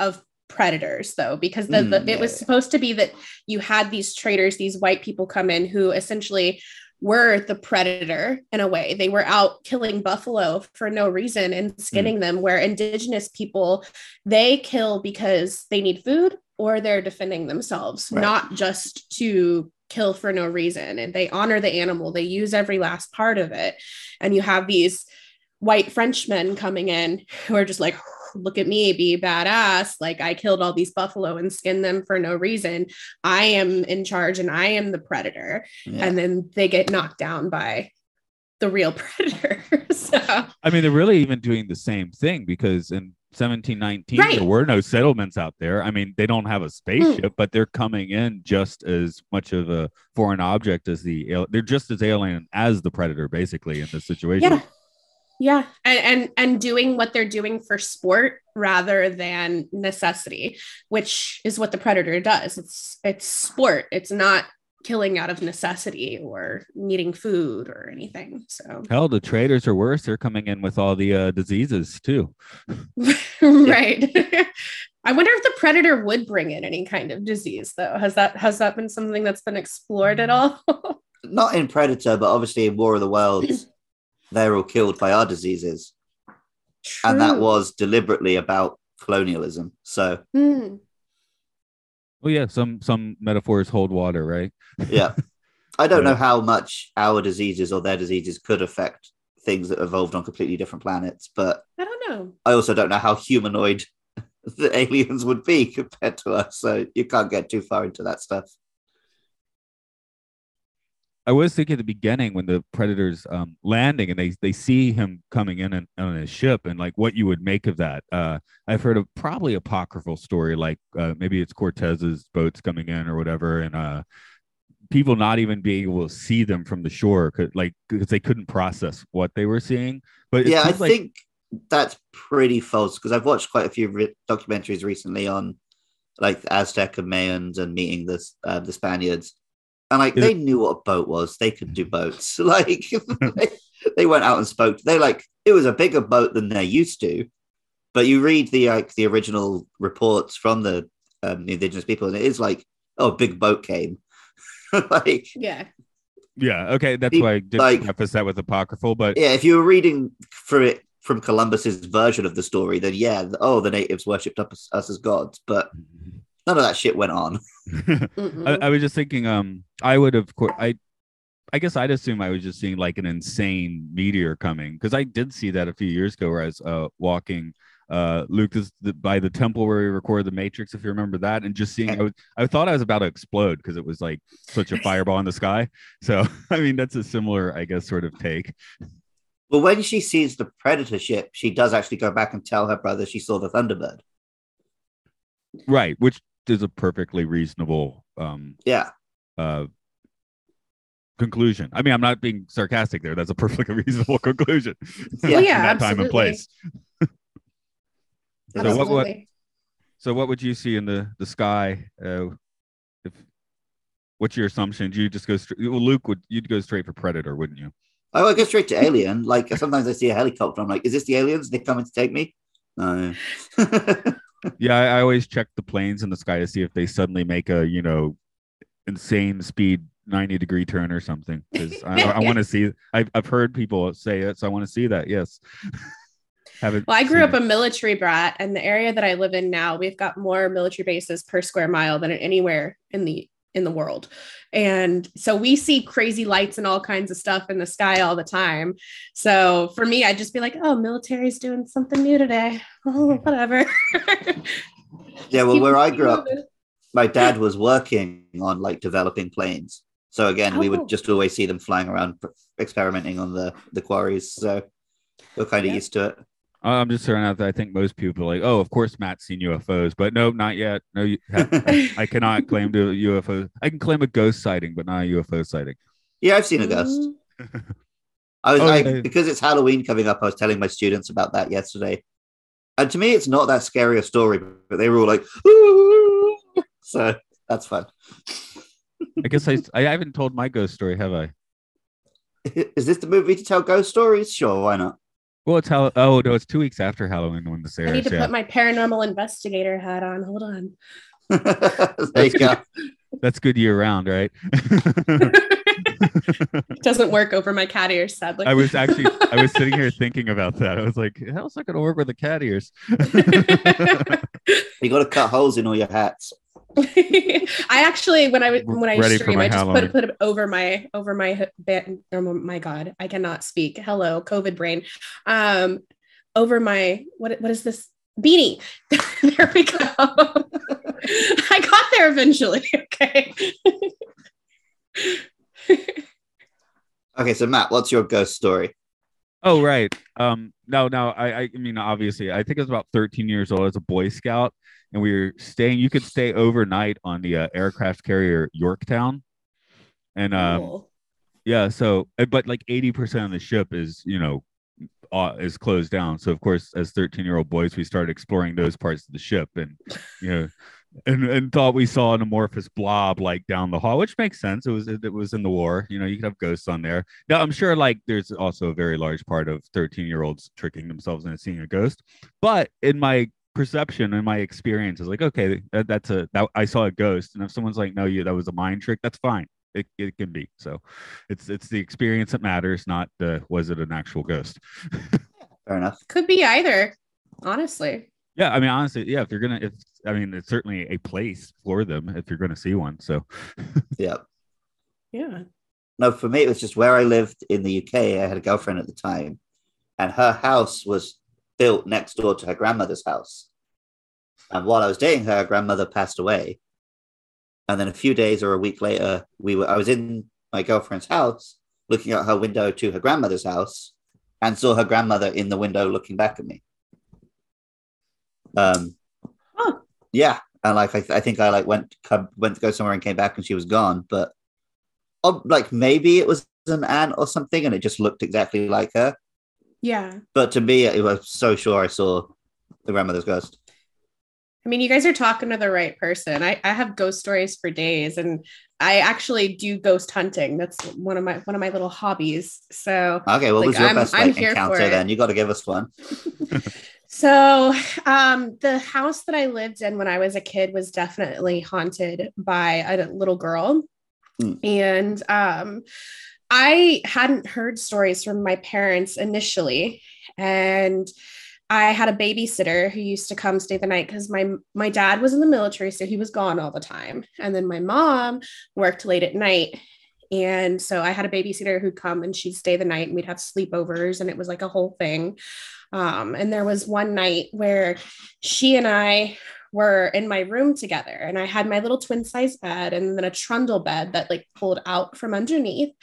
S4: of predators though because the, the
S3: Mm,
S4: it was
S3: yeah.
S4: supposed to be that you had these traders these white people come in who essentially were the predator in a way they were out killing buffalo for no reason
S3: Hmm.
S4: and skinning them where indigenous people they kill because they need food or they're defending themselves
S3: Right.
S4: not just to kill for no reason. And they honor the animal. They use every last part of it. And you have these white frenchmen coming in who are just like look at me be badass. Like i killed all these buffalo and skinned them for no reason. I am in charge and i am the predator.
S3: Yeah.
S4: and then they get knocked down by the real predator. So
S5: I mean, they're really even doing the same thing because in 1719
S4: Right.
S5: there were no settlements out there. I mean, they don't have a hmm. spaceship, but they're coming in just as much of a foreign object as the they're just as alien as the predator, basically in this situation.
S4: yeah yeah and, and and doing what they're doing for sport rather than necessity which is what the predator does it's it's sport it's not killing out of necessity or needing food or anything so
S5: Hell, the traders are worse. They're coming in with all the uh, diseases too.
S4: right i wonder if the predator would bring in any kind of disease though has that has that been something that's been explored at all
S3: Not in Predator, but obviously in War of the Worlds, they're all killed by our diseases. And that was deliberately about colonialism. So,
S4: Hmm.
S5: Well, yeah, some some metaphors hold water, right?
S3: yeah. I don't know how much our diseases or their diseases could affect things that evolved on completely different planets, but
S4: i don't know
S3: I also don't know how humanoid the aliens would be compared to us. So you can't get too far into that stuff.
S5: I was thinking at the beginning when the predators um, landing and they they see him coming in and, on his ship and like what you would make of that. Uh, I've heard a probably apocryphal story like uh, maybe it's Cortez's boats coming in or whatever, and uh, people not even being able to see them from the shore, cause, like because they couldn't process what they were seeing. But
S3: yeah, I
S5: like-
S3: think that's pretty false because I've watched quite a few re- documentaries recently on like the Aztec and Mayans and meeting the uh, the Spaniards, and like
S5: Is
S3: they knew what a boat was. They could do boats. like they, they went out and spoke. They like it was a bigger boat than they're used to. But you read the like the original reports from the um, indigenous people, and it is like, oh, a big boat came. like
S4: Yeah.
S5: yeah, okay, that's why I did
S3: like-
S5: preface that with apocryphal, but
S3: yeah, if you were reading through it from Columbus's version of the story, then yeah, oh, the natives worshipped us, us as gods, but none of that shit went on.
S5: I, I was just thinking, um, I would have, cour- I, I guess I'd assume I was just seeing like an insane meteor coming because I did see that a few years ago where I was uh, walking uh Lucas the, by the temple where we recorded the Matrix, if you remember that, and just seeing, I was, I thought I was about to explode because it was like such a fireball in the sky. So I mean, that's a similar, I guess, sort of take.
S3: But when she sees the predator ship, she does actually go back and tell her brother she saw the Thunderbird.
S5: Right, which is a perfectly reasonable um
S3: Yeah,
S5: uh conclusion. I mean, I'm not being sarcastic there. That's a perfectly reasonable conclusion.
S3: Yeah.
S5: In
S4: yeah,
S5: that time and place. so what, what so what would you see in the the sky? Uh, if what's your assumption? Do you just go straight? Well, Luke would you'd go straight for Predator, wouldn't you?
S3: I would go straight to Alien. Like sometimes I see a helicopter, I'm like, is this the aliens? They coming to take me? No.
S5: Yeah, I, I always check the planes in the sky to see if they suddenly make a you know insane speed 90 degree turn or something because I, I want to see. I've I've heard people say it, so I want to see that. Yes. Haven't
S4: Well, I grew up
S5: it.
S4: a military brat, and the area that I live in now, we've got more military bases per square mile than anywhere in the in the world. And so we see crazy lights and all kinds of stuff in the sky all the time. So for me, I'd just be like, "Oh, military's doing something new today. Oh, mm-hmm. whatever."
S3: yeah, well, where I grew up, my dad was working on like developing planes. So again, we
S4: Oh.
S3: would just always see them flying around, experimenting on the the quarries. So we're kind of
S4: Yeah.
S3: used to it.
S5: I'm just throwing out that I think most people are like, oh, of course Matt's seen UFOs, but no, not yet. No, you I, I cannot claim to a UFO. I can claim a ghost sighting, but not a UFO sighting.
S3: Yeah, I've seen a ghost.
S4: Mm,
S3: I was
S5: Oh,
S3: I,
S5: yeah.
S3: because it's Halloween coming up. I was telling my students about that yesterday, and to me, it's not that scary a story. But they were all like, "Ooh." so that's fun.
S5: I guess I I haven't told my ghost story, have I?
S3: Is this the movie to tell ghost stories? Sure, why not?
S5: Well, it's how. Oh no, it's two weeks after Halloween when this
S4: I need to
S5: Yeah,
S4: put my paranormal investigator hat on. Hold on.
S3: there you go.
S5: that's good year round, right?
S4: It doesn't work over my cat ears, sadly.
S5: I was actually I was sitting here thinking about that. I was like, how's that going to work with the cat ears?
S3: You got to cut holes in all your hats.
S4: I actually, when I was when I
S5: Ready
S4: stream, I just
S5: Halloween.
S4: put put it over my over my. Oh my god, I cannot speak. Hello, COVID brain. Um, over my what what is this beanie? there we go. I got there eventually. Okay.
S3: Okay, so Matt, what's your ghost story?
S5: Oh right. Um. No, no. I. I mean, obviously, I think I was about 13 years old as a Boy Scout, and we were staying. You could stay overnight on the uh, aircraft carrier Yorktown, and um.
S4: Cool.
S5: Yeah. So, uh, but like 80% of the ship is, you know, uh, is closed down. So, of course, as 13 year old boys, we started exploring those parts of the ship and, you know, and, and thought we saw an amorphous blob like down the hall, which makes sense. It was, it, was in the war. You know, you could have ghosts on there. Now, I'm sure like there's also a very large part of 13 year olds tricking themselves into seeing a ghost. But in my perception and my experience is like, okay, that, that's a, that, I saw a ghost. And if someone's like, no, you, that was a mind trick, that's fine it, it can be so it's it's the experience that matters not the was it an actual ghost
S3: Fair enough.
S4: Could be either. Honestly.
S5: Yeah i mean honestly yeah if you're gonna if i mean it's certainly a place for them if you're gonna see one so
S3: Yeah.
S4: Yeah.
S3: No, for me, it was just where I lived in the UK. I had a girlfriend at the time, and her house was built next door to her grandmother's house. And while I was dating her, her grandmother passed away. And then a few days or a week later, we were I was in my girlfriend's house, looking out her window to her grandmother's house, and saw her grandmother in the window looking back at me. Um,
S4: Huh.
S3: yeah, and like I, th- I think I like went come, went to go somewhere and came back and she was gone, but oh, like maybe it was an aunt or something, and it just looked exactly like her.
S4: Yeah.
S3: But to me, it was so sure I saw the grandmother's ghost.
S4: I mean, you guys are talking to the right person. I, I have ghost stories for days and I actually do ghost hunting. That's one of my one of my little hobbies. So
S3: Okay, what
S4: Like,
S3: was your
S4: I'm-
S3: best
S4: I'm
S3: like, encounter then? You got to give us one.
S4: So, um, the house that I lived in when I was a kid was definitely haunted by a little girl.
S3: Hmm.
S4: And um, I hadn't heard stories from my parents initially. And I had a babysitter who used to come stay the night because my my dad was in the military, so he was gone all the time. And then my mom worked late at night. And so I had a babysitter who'd come and she'd stay the night and we'd have sleepovers and it was like a whole thing. Um, and there was one night where she and I were in my room together, and I had my little twin size bed and then a trundle bed that like pulled out from underneath.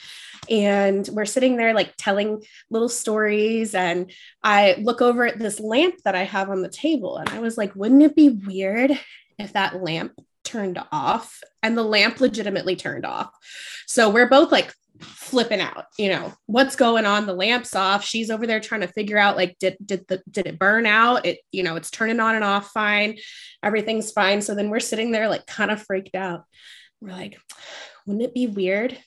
S4: And we're sitting there like telling little stories. And I look over at this lamp that I have on the table, and I was like, wouldn't it be weird if that lamp turned off? And the lamp legitimately turned off. So we're both like flipping out you know what's going on? The lamps off. She's over there trying to figure out like did did the did it burn out? It you know it's turning on and off fine. Everything's fine. So then we're sitting there like kind of freaked out. We're like wouldn't it be weird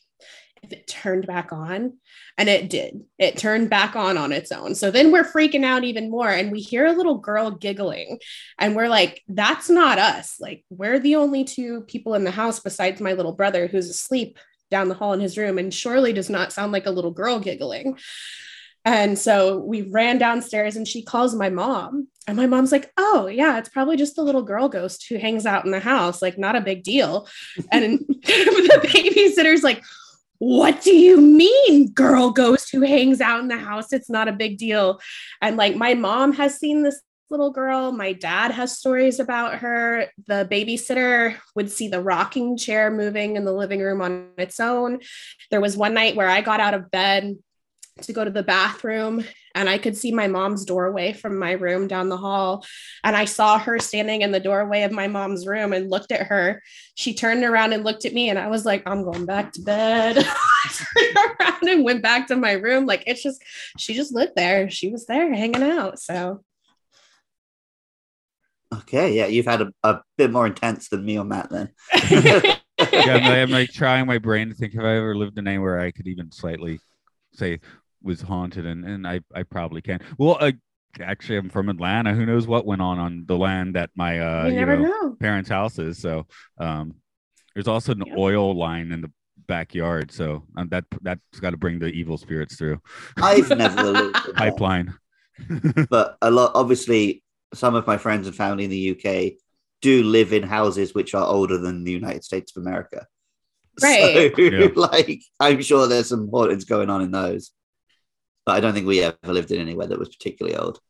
S4: if it turned back on? And it did. It turned back on on its own. So then we're freaking out even more and we hear a little girl giggling and we're like that's not us. Like we're the only two people in the house besides my little brother who's asleep down the hall in his room and surely does not sound like a little girl giggling. And so we ran downstairs and she calls my mom. And my mom's like, oh, yeah, it's probably just the little girl ghost who hangs out in the house. Like, not a big deal. And the babysitter's like, what do you mean, girl ghost who hangs out in the house? It's not a big deal. And like, my mom has seen this little girl. My dad has stories about her. The babysitter would see the rocking chair moving in the living room on its own. There was one night where I got out of bed to go to the bathroom and I could see my mom's doorway from my room down the hall. And I saw her standing in the doorway of my mom's room and looked at her. She turned around and looked at me, and I was like, I'm going back to bed. turned around and went back to my room. Like, it's just, she just lived there. She was there hanging out. So,
S3: Okay, yeah, you've had a, a bit more intense than me or Matt then.
S5: yeah, I'm, like- I'm like trying my brain to think have I ever lived in anywhere I could even slightly say was haunted, and and I I probably can. Well, uh, actually, I'm from Atlanta. Who knows what went on on the land that my uh
S4: you
S5: you know,
S4: know.
S5: parents' house is. So um, there's also an
S4: Yeah.
S5: oil line in the backyard, so um, that that's got to bring the evil spirits through
S3: I've never lived
S5: pipeline.
S3: but a lot. Obviously, some of my friends and family in the UK do live in houses which are older than the United States of America.
S4: Right.
S3: So,
S5: Yeah.
S3: like, I'm sure there's some hauntings going on in those, but I don't think we ever lived in anywhere that was particularly old.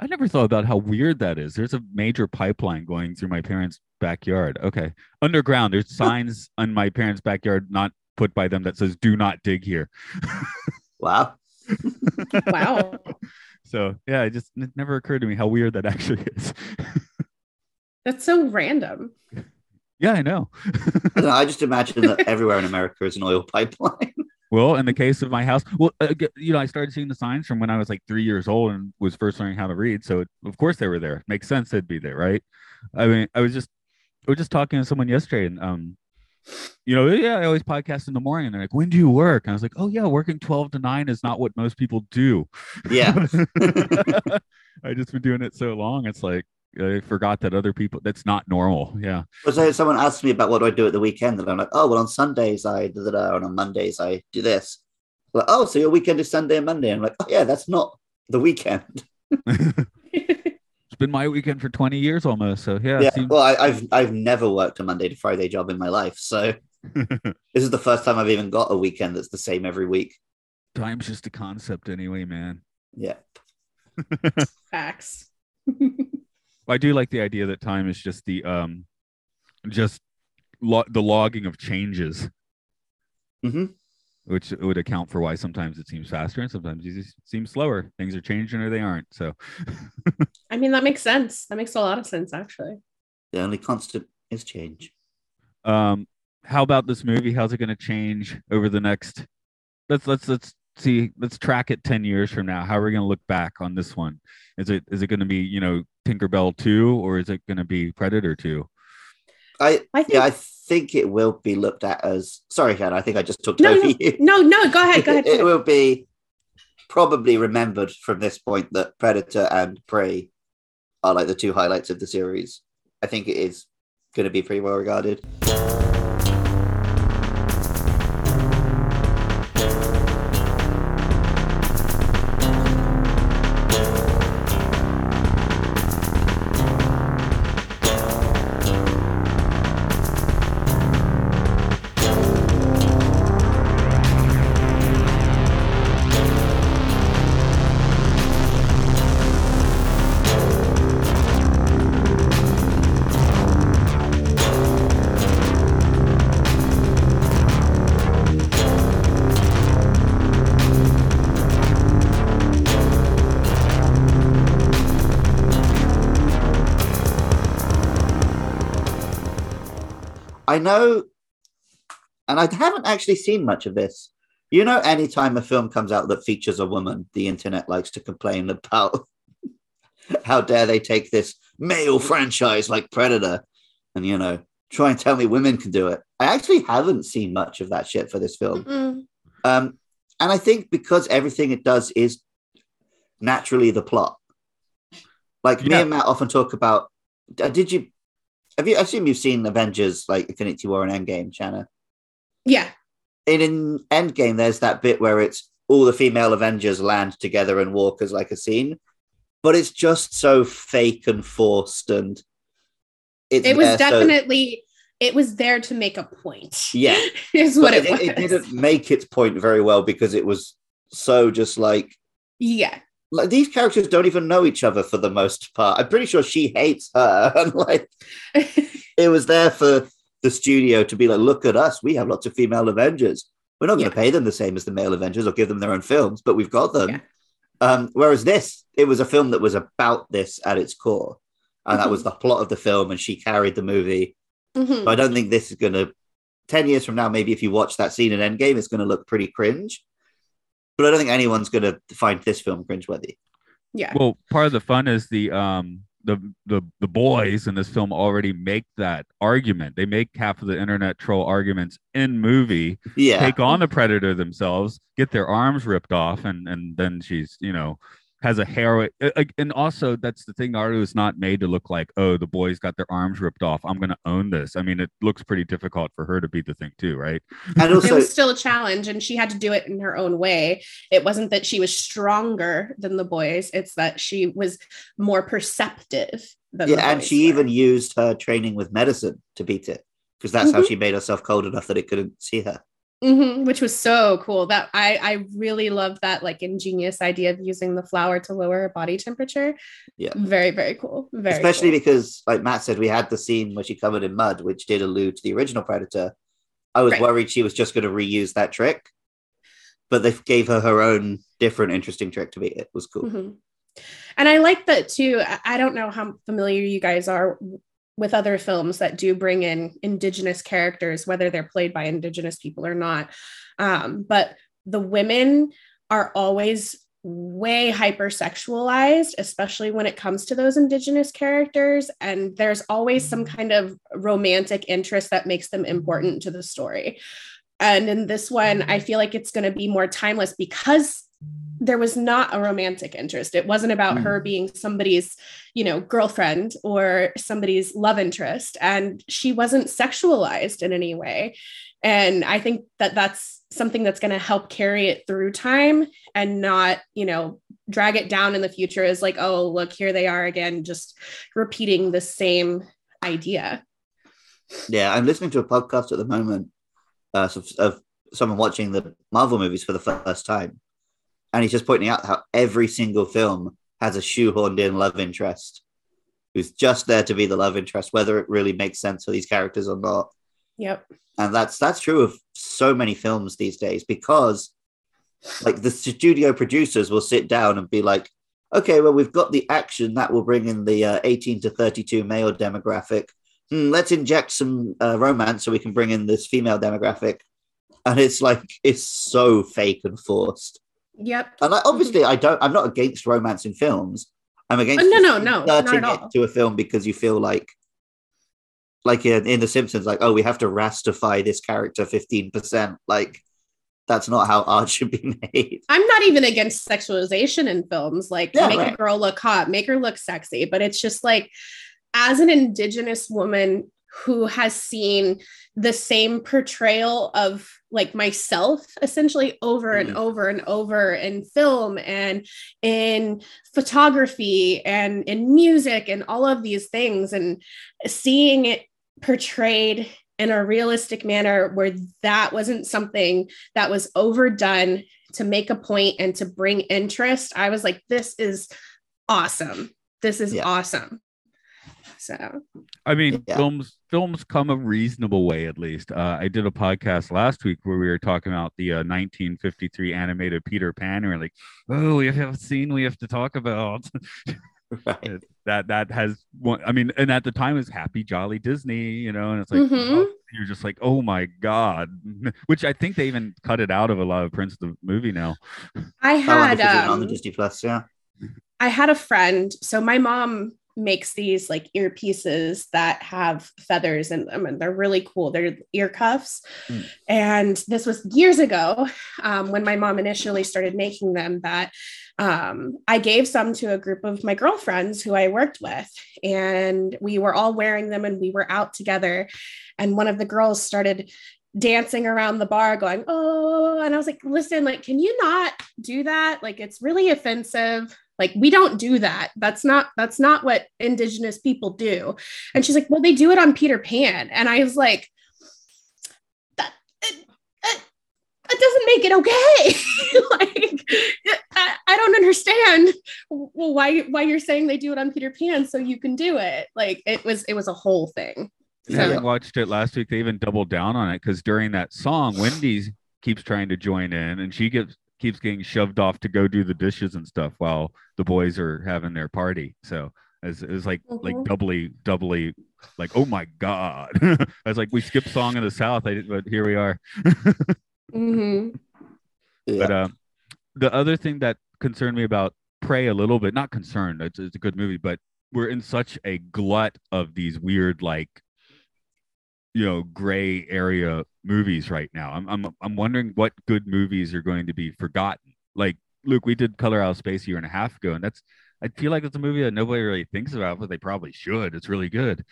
S5: I never thought about how weird that is. There's a major pipeline going through my parents' backyard. Okay. Underground, there's signs on my parents' backyard not put by them that says do not dig here.
S3: Wow.
S4: Wow.
S5: So yeah, it just it never occurred to me how weird that actually is.
S4: That's so random.
S5: yeah, I know.
S3: I, know, I just imagine that everywhere in America is an oil pipeline.
S5: well, in the case of my house, well, uh, you know, I started seeing the signs from when I was like three years old and was first learning how to read. So it, of course they were there. Makes sense they'd be there, right? I mean, I was just, I was just talking to someone yesterday, and um, you know, yeah, I always podcast in the morning. And they're like, "When do you work?" And I was like, "Oh yeah, working twelve to nine is not what most people do."
S3: yeah.
S5: I just been doing it so long. It's like I forgot that other people. That's not normal. Yeah.
S3: So someone asked me about what do I do at the weekend, and I'm like, oh, well, on Sundays I da, da, da, and on Mondays I do this. Like, oh, so your weekend is Sunday and Monday. I'm like, oh yeah, that's not the weekend.
S5: it's been my weekend for 20 years almost. So yeah,
S3: Yeah.
S5: seems-
S3: Well, I, I've I've never worked a Monday to Friday job in my life, so this is the first time I've even got a weekend that's the same every week.
S5: time's just a concept anyway, man.
S3: Yeah.
S4: Facts.
S5: I do like the idea that time is just the um, just lo- the logging of changes.
S3: hmm
S5: which would account for why sometimes it seems faster and sometimes it just seems slower. Things are changing or they aren't. So
S4: I mean, that makes sense. That makes a lot of sense, actually.
S3: The only constant is change.
S5: um how about this movie how's it going to change over the next let's let's let's see let's track it 10 years from now how are we going to look back on this one is it is it going to be you know tinkerbell 2 or is it going to be predator 2
S3: I,
S4: I think
S3: yeah, I think it will be looked at as. Sorry, Ken. I think I just took
S4: no,
S3: over
S4: no,
S3: you.
S4: no, no, go ahead, go ahead.
S3: it will be probably remembered from this point that Predator and Prey are like the two highlights of the series. I think it is going to be pretty well regarded. Know, and I haven't actually seen much of this. You know, anytime a film comes out that features a woman, the internet likes to complain about how dare they take this male franchise like Predator and, you know, try and tell me women can do it. I actually haven't seen much of that shit for this film.
S4: Mm-mm.
S3: Um, and I think because everything it does is naturally the plot. Like me and Matt often talk about. uh, Did you? Have you? I assume you've seen Avengers, like Infinity War and Endgame, Shanna.
S4: Yeah,
S3: In, in Endgame, there's that bit where it's all the female Avengers land together and walk as like a scene, but it's just so fake and forced, and it's
S4: it was
S3: there so-
S4: definitely it was there to make a point.
S3: yeah.
S4: is what
S3: But
S4: it, was.
S3: it, it didn't make its point very well because it was so just like
S4: Yeah,
S3: like these characters don't even know each other for the most part. I'm pretty sure she hates her, and like it was there for the studio to be like, look at us, we have lots of female Avengers. We're not going to
S4: Yeah.
S3: pay them the same as the male Avengers or give them their own films, but we've got them.
S4: Yeah.
S3: Um, whereas this, it was a film that was about this at its core, and that
S4: Mm-hmm.
S3: was the plot of the film, and she carried the movie.
S4: Mhm.
S3: So I don't think this is going to. Ten years from now, maybe if you watch that scene in Endgame, it's going to look pretty cringe. But I don't think anyone's going to find this film cringeworthy.
S4: yeah.
S5: well part of the fun is the um the the the boys in this film already make that argument they make half of the internet troll arguments in movie
S3: Yeah,
S5: take on the predator themselves, get their arms ripped off, and and then she's you know has a hair. uh, And also, that's the thing. Naruto is not made to look like oh the boys got their arms ripped off. I'm gonna own this. I mean, it looks pretty difficult for her to beat the thing too, right?
S3: and
S4: it was still a challenge and she had to do it in her own way it wasn't that she was stronger than the boys it's that she was more perceptive than the
S3: yeah, and she
S4: were.
S3: even used her training with medicine to beat it because that's how
S4: Mhm.
S3: she made herself cold enough that it couldn't see her.
S4: Mhm, which was so cool that i i really loved that like ingenious idea of using the flower to lower her body temperature
S3: Yeah.
S4: very very cool very
S3: Especially
S4: cool.
S3: because, like Matt said, we had the scene where she covered in mud, which did allude to the original Predator. I was
S4: Right.
S3: worried she was just going to reuse that trick, but they gave her her own different, interesting trick to beat it. It was cool.
S4: Mhm. And I like that too. I don't know how familiar you guys are with other films that do bring in indigenous characters, whether they're played by indigenous people or not. Um, but the women are always way hypersexualized, especially when it comes to those indigenous characters. And there's always some kind of romantic interest that makes them important to the story. And in this one, I feel like it's going to be more timeless because there was not a romantic interest. It wasn't about her being somebody's, you know, girlfriend or somebody's love interest. And she wasn't sexualized in any way. And I think that that's something that's going to help carry it through time and not, you know, drag it down in the future is like, oh, look, here they are again, just repeating the same idea.
S3: Yeah, I'm listening to a podcast at the moment uh, of, of someone watching the Marvel movies for the first time, and he's just pointing out how every single film has a shoehorned in love interest who's just there to be the love interest, whether it really makes sense for these characters or not.
S4: Yep.
S3: And that's that's true of so many films these days because like the studio producers will sit down and be like, okay, well, we've got the action that will bring in the uh, 18 to 32 male demographic. Hmm, let's inject some uh, romance so we can bring in this female demographic. And it's like, it's so fake and forced.
S4: Yep.
S3: And I, mm-hmm. obviously, I don't, I'm not against romance in films. I'm against
S4: Oh, no, no, no, not at all.
S3: it to a film because you feel like, like in, in The Simpsons, like, oh, we have to rastify this character 15%. Like, that's not how art should be made.
S4: I'm not even against sexualization in films. Like,
S3: Yeah,
S4: make
S3: right.
S4: a girl look hot, make her look sexy. But it's just like, as an Indigenous woman who has seen the same portrayal of like myself essentially over and
S3: Mhm.
S4: over and over in film and in photography and in music and all of these things, and seeing it portrayed in a realistic manner where that wasn't something that was overdone to make a point and to bring interest, I was like, this is awesome. This is
S3: Yeah.
S4: awesome. So,
S5: I mean,
S3: Yeah.
S5: films films come a reasonable way at least. Uh, I did a podcast last week where we were talking about the uh, 1953 animated Peter Pan, and we are like, "Oh, we have a scene we have to talk about."
S3: Right.
S5: that that has one. I mean, and at the time it was Happy Jolly Disney, you know, and it's like
S4: Mhm.
S5: oh, you're just like, "Oh my god," which I think they even cut it out of a lot of prints of the movie now.
S4: I
S3: That one
S4: had
S3: is on the
S4: um,
S3: Disney Plus, yeah.
S4: I had a friend. So my mom makes these like earpieces that have feathers in them, and they're really cool. They're ear cuffs.
S3: Mm.
S4: And this was years ago um, when my mom initially started making them. That um, I gave some to a group of my girlfriends who I worked with, and we were all wearing them, and we were out together. And one of the girls started dancing around the bar going oh and i was like listen like can you not do that like it's really offensive like we don't do that. That's not that's not what indigenous people do. And she's like well they do it on peter pan. And i was like that it, it, it doesn't make it okay. Like I, I don't understand. Well, why why you're saying they do it on peter pan so you can do it. Like it was it was a whole thing.
S5: Yeah,
S4: So-
S5: I watched it last week. They even doubled down on it because during that song, Wendy keeps trying to join in, and she gets keeps getting shoved off to go do the dishes and stuff while the boys are having their party. So it's, it's like like
S4: Mhm.
S5: doubly doubly like oh my god! I was like we skipped song in the south, I, but here we are.
S4: Mhm.
S3: yeah.
S5: But um, the other thing that concerned me about Prey a little bit, not concerned, it's, it's a good movie, but we're in such a glut of these weird, like, you know, gray area movies right now. I'm, I'm, I'm wondering what good movies are going to be forgotten. Like, Luke, we did Color Out of Space a year and a half ago, and that's, I feel like it's a movie that nobody really thinks about, but they probably should. It's really good.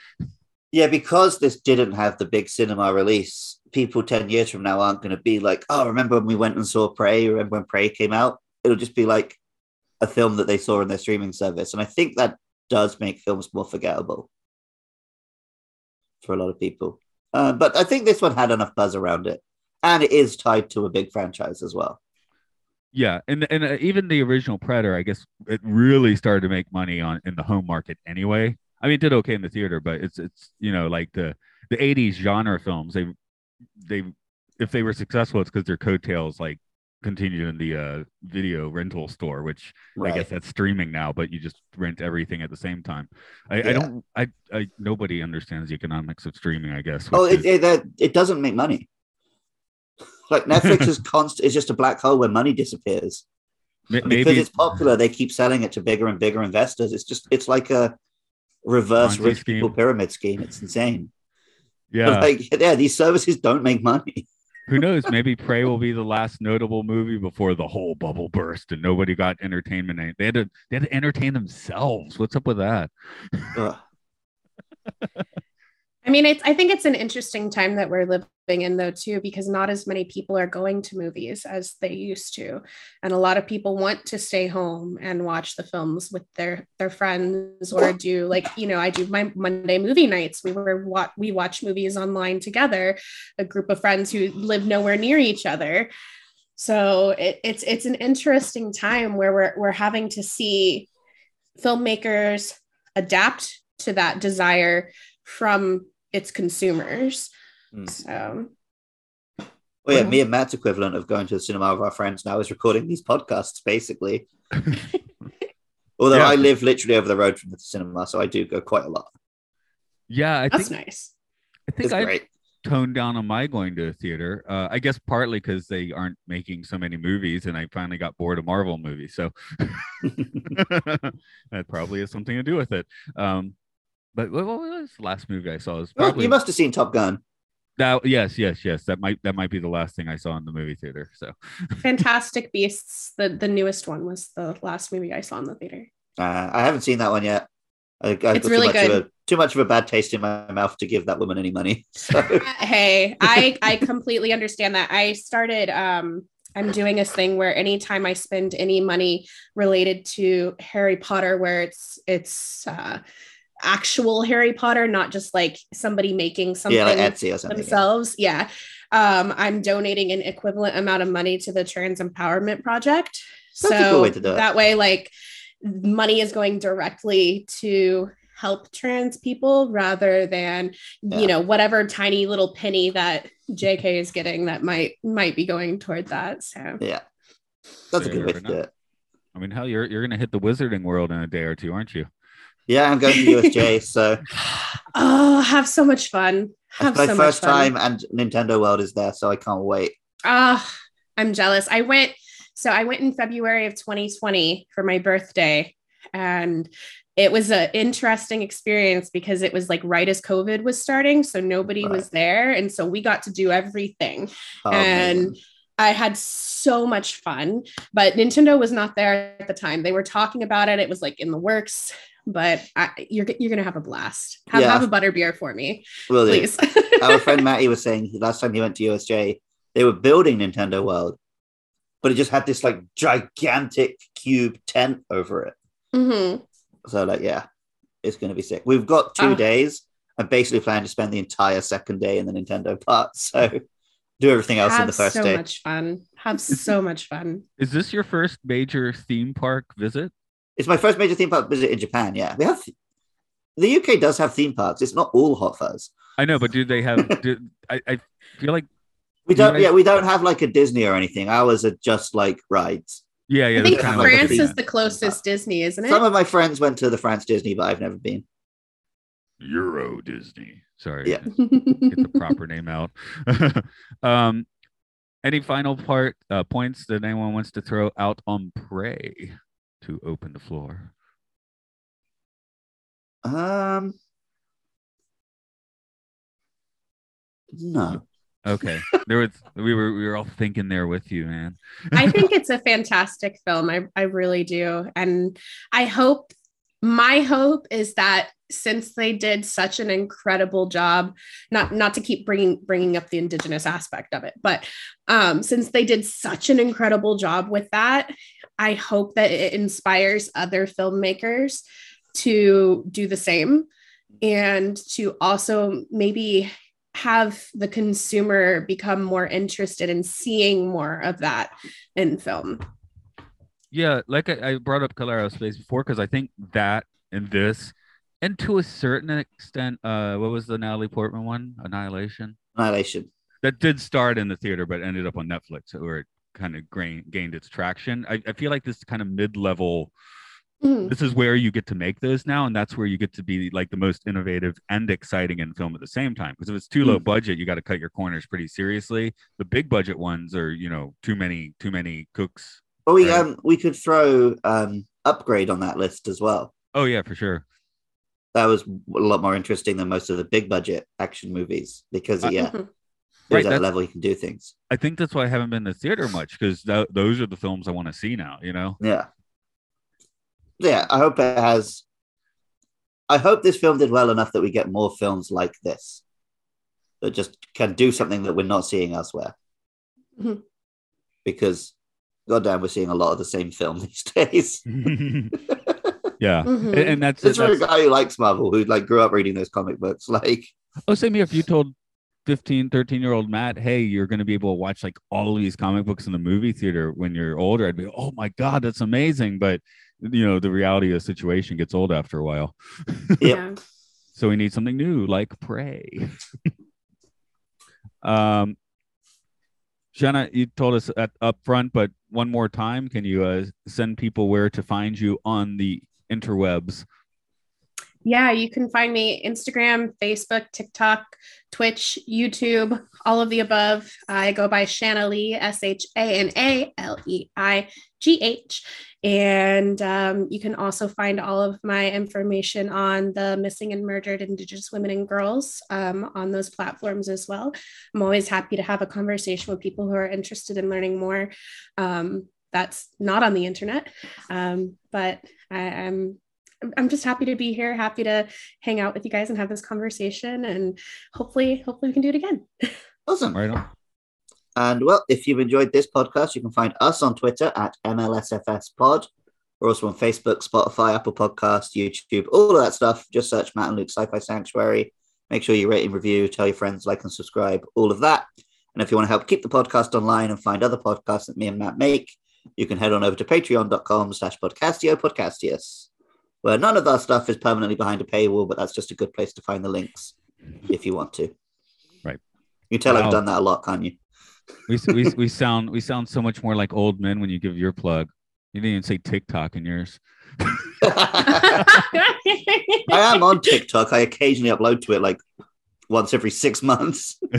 S3: Yeah, because this didn't have the big cinema release, people 10 years from now aren't going to be like, oh, remember when we went and saw Prey? Remember when Prey came out? It'll just be like a film that they saw in their streaming service. And I think that does make films more forgettable for a lot of people. Uh, but I think this one had enough buzz around it. And it is tied to a big franchise as well.
S5: Yeah, and and uh, even the original Predator, I guess it really started to make money on in the home market anyway. I mean, it did okay in the theater, but it's it's you know like the the '80s genre films. They they if they were successful, it's because their coattails like continued in the uh, video rental store, which I guess that's streaming now, but you just rent everything at the same time. I,
S3: Yeah.
S5: I don't. I, I nobody understands the economics of streaming. I guess.
S3: Oh, it,
S5: is-
S3: it, that- it doesn't make money. Like Netflix is constant is just a black hole where money disappears.
S5: ma-
S3: because
S5: maybe
S3: it's popular, they keep selling it to bigger and bigger investors. It's just it's like a reverse
S5: Ponzi
S3: rich
S5: scheme.
S3: people pyramid scheme. It's insane.
S5: yeah.
S3: Like yeah, these services don't make money.
S5: Who knows? Maybe Prey will be the last notable movie before the whole bubble burst and nobody got entertainment. They had to they had to entertain themselves. What's up with that?
S4: I mean, it's I think it's an interesting time that we're living in though too, because not as many people are going to movies as they used to. And a lot of people want to stay home and watch the films with their their friends or do like, you know, I do my Monday movie nights. We were what we watch movies online together, a group of friends who live nowhere near each other. So it, it's it's an interesting time where we're we're having to see filmmakers adapt to that desire from its consumers.
S3: Hmm.
S4: So
S3: Well, Well, yeah, me and Matt's equivalent of going to the cinema with our friends now is recording these podcasts, basically. Although
S5: Yeah.
S3: I live literally over the road from the cinema, so I do go quite a lot.
S5: Yeah, I
S4: That's
S5: think
S4: nice.
S5: I think I
S3: great.
S5: toned down on my going to a theater. Uh, I guess partly because they aren't making so many movies, and I finally got bored of Marvel movies. So that probably has something to do with it. Um, but what, what was the last movie I saw? It was
S3: Well,
S5: probably
S3: you must have seen Top Gun.
S5: that. Yes, yes, yes. That might that might be the last thing I saw in the movie theater. So
S4: Fantastic Beasts, the, the newest one was the last movie I saw in the theater.
S3: Uh, I haven't seen that one yet. I, I've got
S4: It's
S3: too
S4: really
S3: much Of
S4: good.
S3: a, too much of a bad taste in my mouth to give that woman any money. So
S4: hey i i completely understand that i started um i'm doing this thing where anytime i spend any money related to harry potter where it's it's uh actual harry potter not just like somebody making something
S3: yeah, like Etsy or something. yeah.
S4: themselves yeah um i'm donating an equivalent amount of money to the trans empowerment project
S3: That's a
S4: so
S3: way to do it.
S4: that way like money is going directly to help trans people rather than
S3: Yeah.
S4: you know whatever tiny little penny that jk is getting that might might be going toward that so
S3: Yeah, that's a good way to do it.
S5: I mean, hell, you're you're gonna hit the wizarding world in a day or two, aren't you?
S3: Yeah, I'm going to USJ, so
S4: oh have so much fun have
S3: it's my
S4: so
S3: first
S4: much fun.
S3: time, and Nintendo World is there, so I can't wait.
S4: Ah, I'm jealous. I went, so I went in February of 2020 for my birthday, and it was an interesting experience because it was like right as COVID was starting, so nobody
S3: Right.
S4: was there, and so we got to do everything.
S3: Oh,
S4: And
S3: amazing.
S4: I had so much fun, but Nintendo was not there at the time. They were talking about it; it was like in the works. But I, you're you're gonna have a blast. Have,
S3: Yeah.
S4: have a butter beer for me,
S3: Will
S4: please.
S3: Our friend Matty was saying he- last time he went to USJ, they were building Nintendo World, but it just had this like gigantic cube tent over it.
S4: Mhm.
S3: So like, yeah, it's going to be sick. We've got two
S4: Ah.
S3: days. I'm basically plan to spend the entire second day in the Nintendo part. So do everything else in the first
S4: so
S3: day.
S4: much fun. Have so much fun.
S5: Is this your first major theme park visit?
S3: It's my first major theme park visit in Japan. Yeah, we have. The UK does have theme parks. It's not all Hot Fuzz.
S5: I know, but do they have? do, I, I feel like
S3: We don't.
S5: Yeah.
S3: Yeah, we don't have like a Disney or anything. Ours are just like rides.
S5: yeah, yeah.
S4: I think
S5: that's
S3: kinda
S5: kinda like a
S4: France is the closest Disney, isn't it?
S3: Some of my friends went to the France Disney, but I've never been.
S5: Euro Disney. Sorry,
S3: Yeah.
S5: get the proper name out. um, any final part uh, points that anyone wants to throw out on Prey to open the floor?
S3: Um, no.
S5: Okay, there was we were we were all thinking there with you, man.
S4: I think it's a fantastic film. I, I really do. And I hope, my hope is that since they did such an incredible job, not, not to keep bringing, bringing up the indigenous aspect of it, but um, since they did such an incredible job with that, I hope that it inspires other filmmakers to do the same and to also maybe have the consumer become more interested in seeing more of that in film.
S5: Yeah, like I, I brought up Color Out Space before because I think that and this, and to a certain extent, uh, what was the Natalie Portman one? Annihilation.
S3: Annihilation.
S5: That did start in the theater, but ended up on Netflix, or it kind of gained gained its traction. I, I feel like this kind of mid level.
S4: Mhm.
S5: This is where you get to make those now, and that's where you get to be like the most innovative and exciting in film at the same time. Because if it's too low budget, you got to cut your corners pretty seriously. The big budget ones are, you know, too many too many cooks.
S3: But we
S5: Right.
S3: um we could throw um upgrade on that list as well.
S5: Oh yeah, for sure.
S3: That was a lot more interesting than most of the big budget action movies because
S5: Uh,
S3: yeah,
S4: Mhm.
S3: There's
S5: Right,
S3: that level you can do things.
S5: I think that's why I haven't been to theater much because th- those are the films I want to see now. You know.
S3: Yeah. Yeah, I hope it has. I hope this film did well enough that we get more films like this that just can do something that we're not seeing elsewhere.
S4: Mhm.
S3: Because, goddamn, we're seeing a lot of the same film these days.
S5: yeah,
S4: Mhm.
S5: and, and that's,
S3: It's for a guy who likes Marvel, who like grew up reading those comic books. Like,
S5: oh, same here. If you told 15, 13 year old Matt, hey, you're going to be able to watch like all of these comic books in the movie theater when you're older, I'd be, oh my god, that's amazing. But you know, the reality of the situation gets old after a while.
S4: Yeah.
S5: So we need something new, like Prey. um, Jenna, you told us at, up front, but one more time, can you uh, send people where to find you on the interwebs?
S4: Yeah, you can find me Instagram, Facebook, TikTok, Twitch, YouTube, all of the above. I go by Shanaleigh, S H A N A L E I G H. And um, you can also find all of my information on the missing and murdered Indigenous women and girls um, on those platforms as well. I'm always happy to have a conversation with people who are interested in learning more. Um, that's not on the internet, um, but I, I'm I'm just happy to be here, happy to hang out with you guys and have this conversation, and hopefully, hopefully we can do it again.
S3: Awesome.
S5: Right on.
S3: And well, if you've enjoyed this podcast, you can find us on Twitter at MLSFS Pod. We're also on Facebook, Spotify, Apple Podcast, YouTube, all of that stuff. Just search Matt and Luke Sci-Fi Sanctuary. Make sure you rate and review, tell your friends, like and subscribe, all of that. And if you want to help keep the podcast online and find other podcasts that me and Matt make, you can head on over to patreon.com slash podcastio podcastius, where none of our stuff is permanently behind a paywall, but that's just a good place to find the links if you want to.
S5: Right.
S3: You tell
S5: Wow.
S3: I've done that a lot, can't you?
S5: We, we, we sound we sound so much more like old men when you give your plug. You didn't even say TikTok in yours.
S3: I am on TikTok. I occasionally upload to it like once every six months.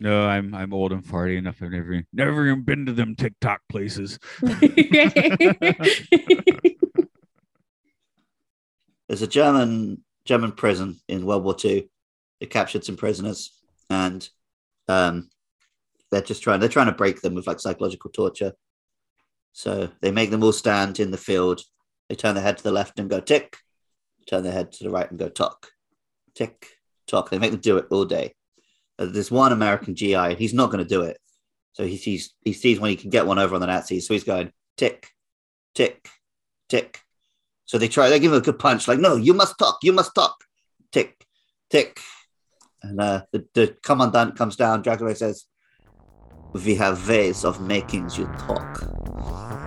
S5: no, I'm I'm old and farty enough. I've never never even been to them TikTok places.
S3: There's a German German prison in World War II. They captured some prisoners, and um, they're just trying they're trying to break them with like psychological torture. So they make them all stand in the field. They turn their head to the left and go tick, turn their head to the right and go tock, tick, tock. They make them do it all day. Uh, There's one American GI, and he's not going to do it. So he sees he sees when he can get one over on the Nazis. So he's going tick, tick, tick. So they try. They give him a good punch. Like, no, you must talk. You must talk. Tick, tick. And uh, the, the commandant comes down. Dracula says, "We have ways of making you talk."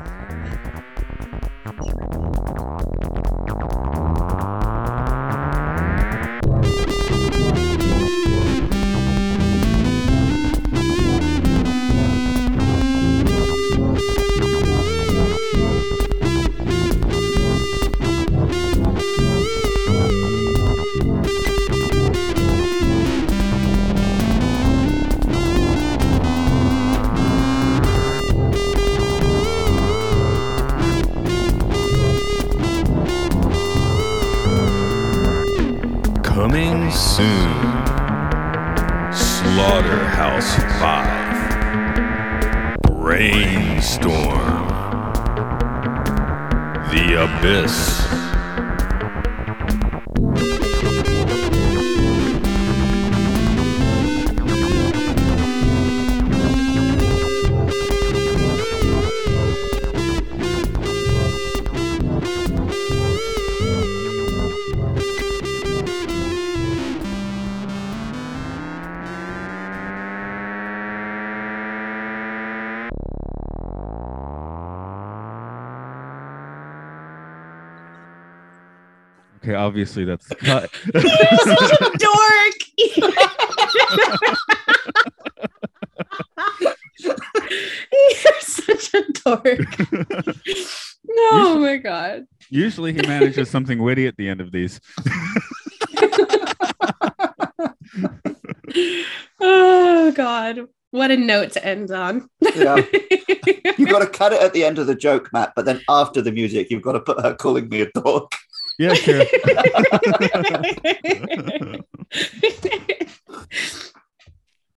S2: Abyss.
S5: Obviously that's cut.
S4: You're such a dork. You're such a dork. oh my god.
S5: Usually he manages something witty at the end of these.
S4: oh god. What a note to end on.
S3: Yeah. You've got to cut it at the end of the joke, Matt. But then after the music, you've got to put her calling me a dog.
S5: Yeah, sure.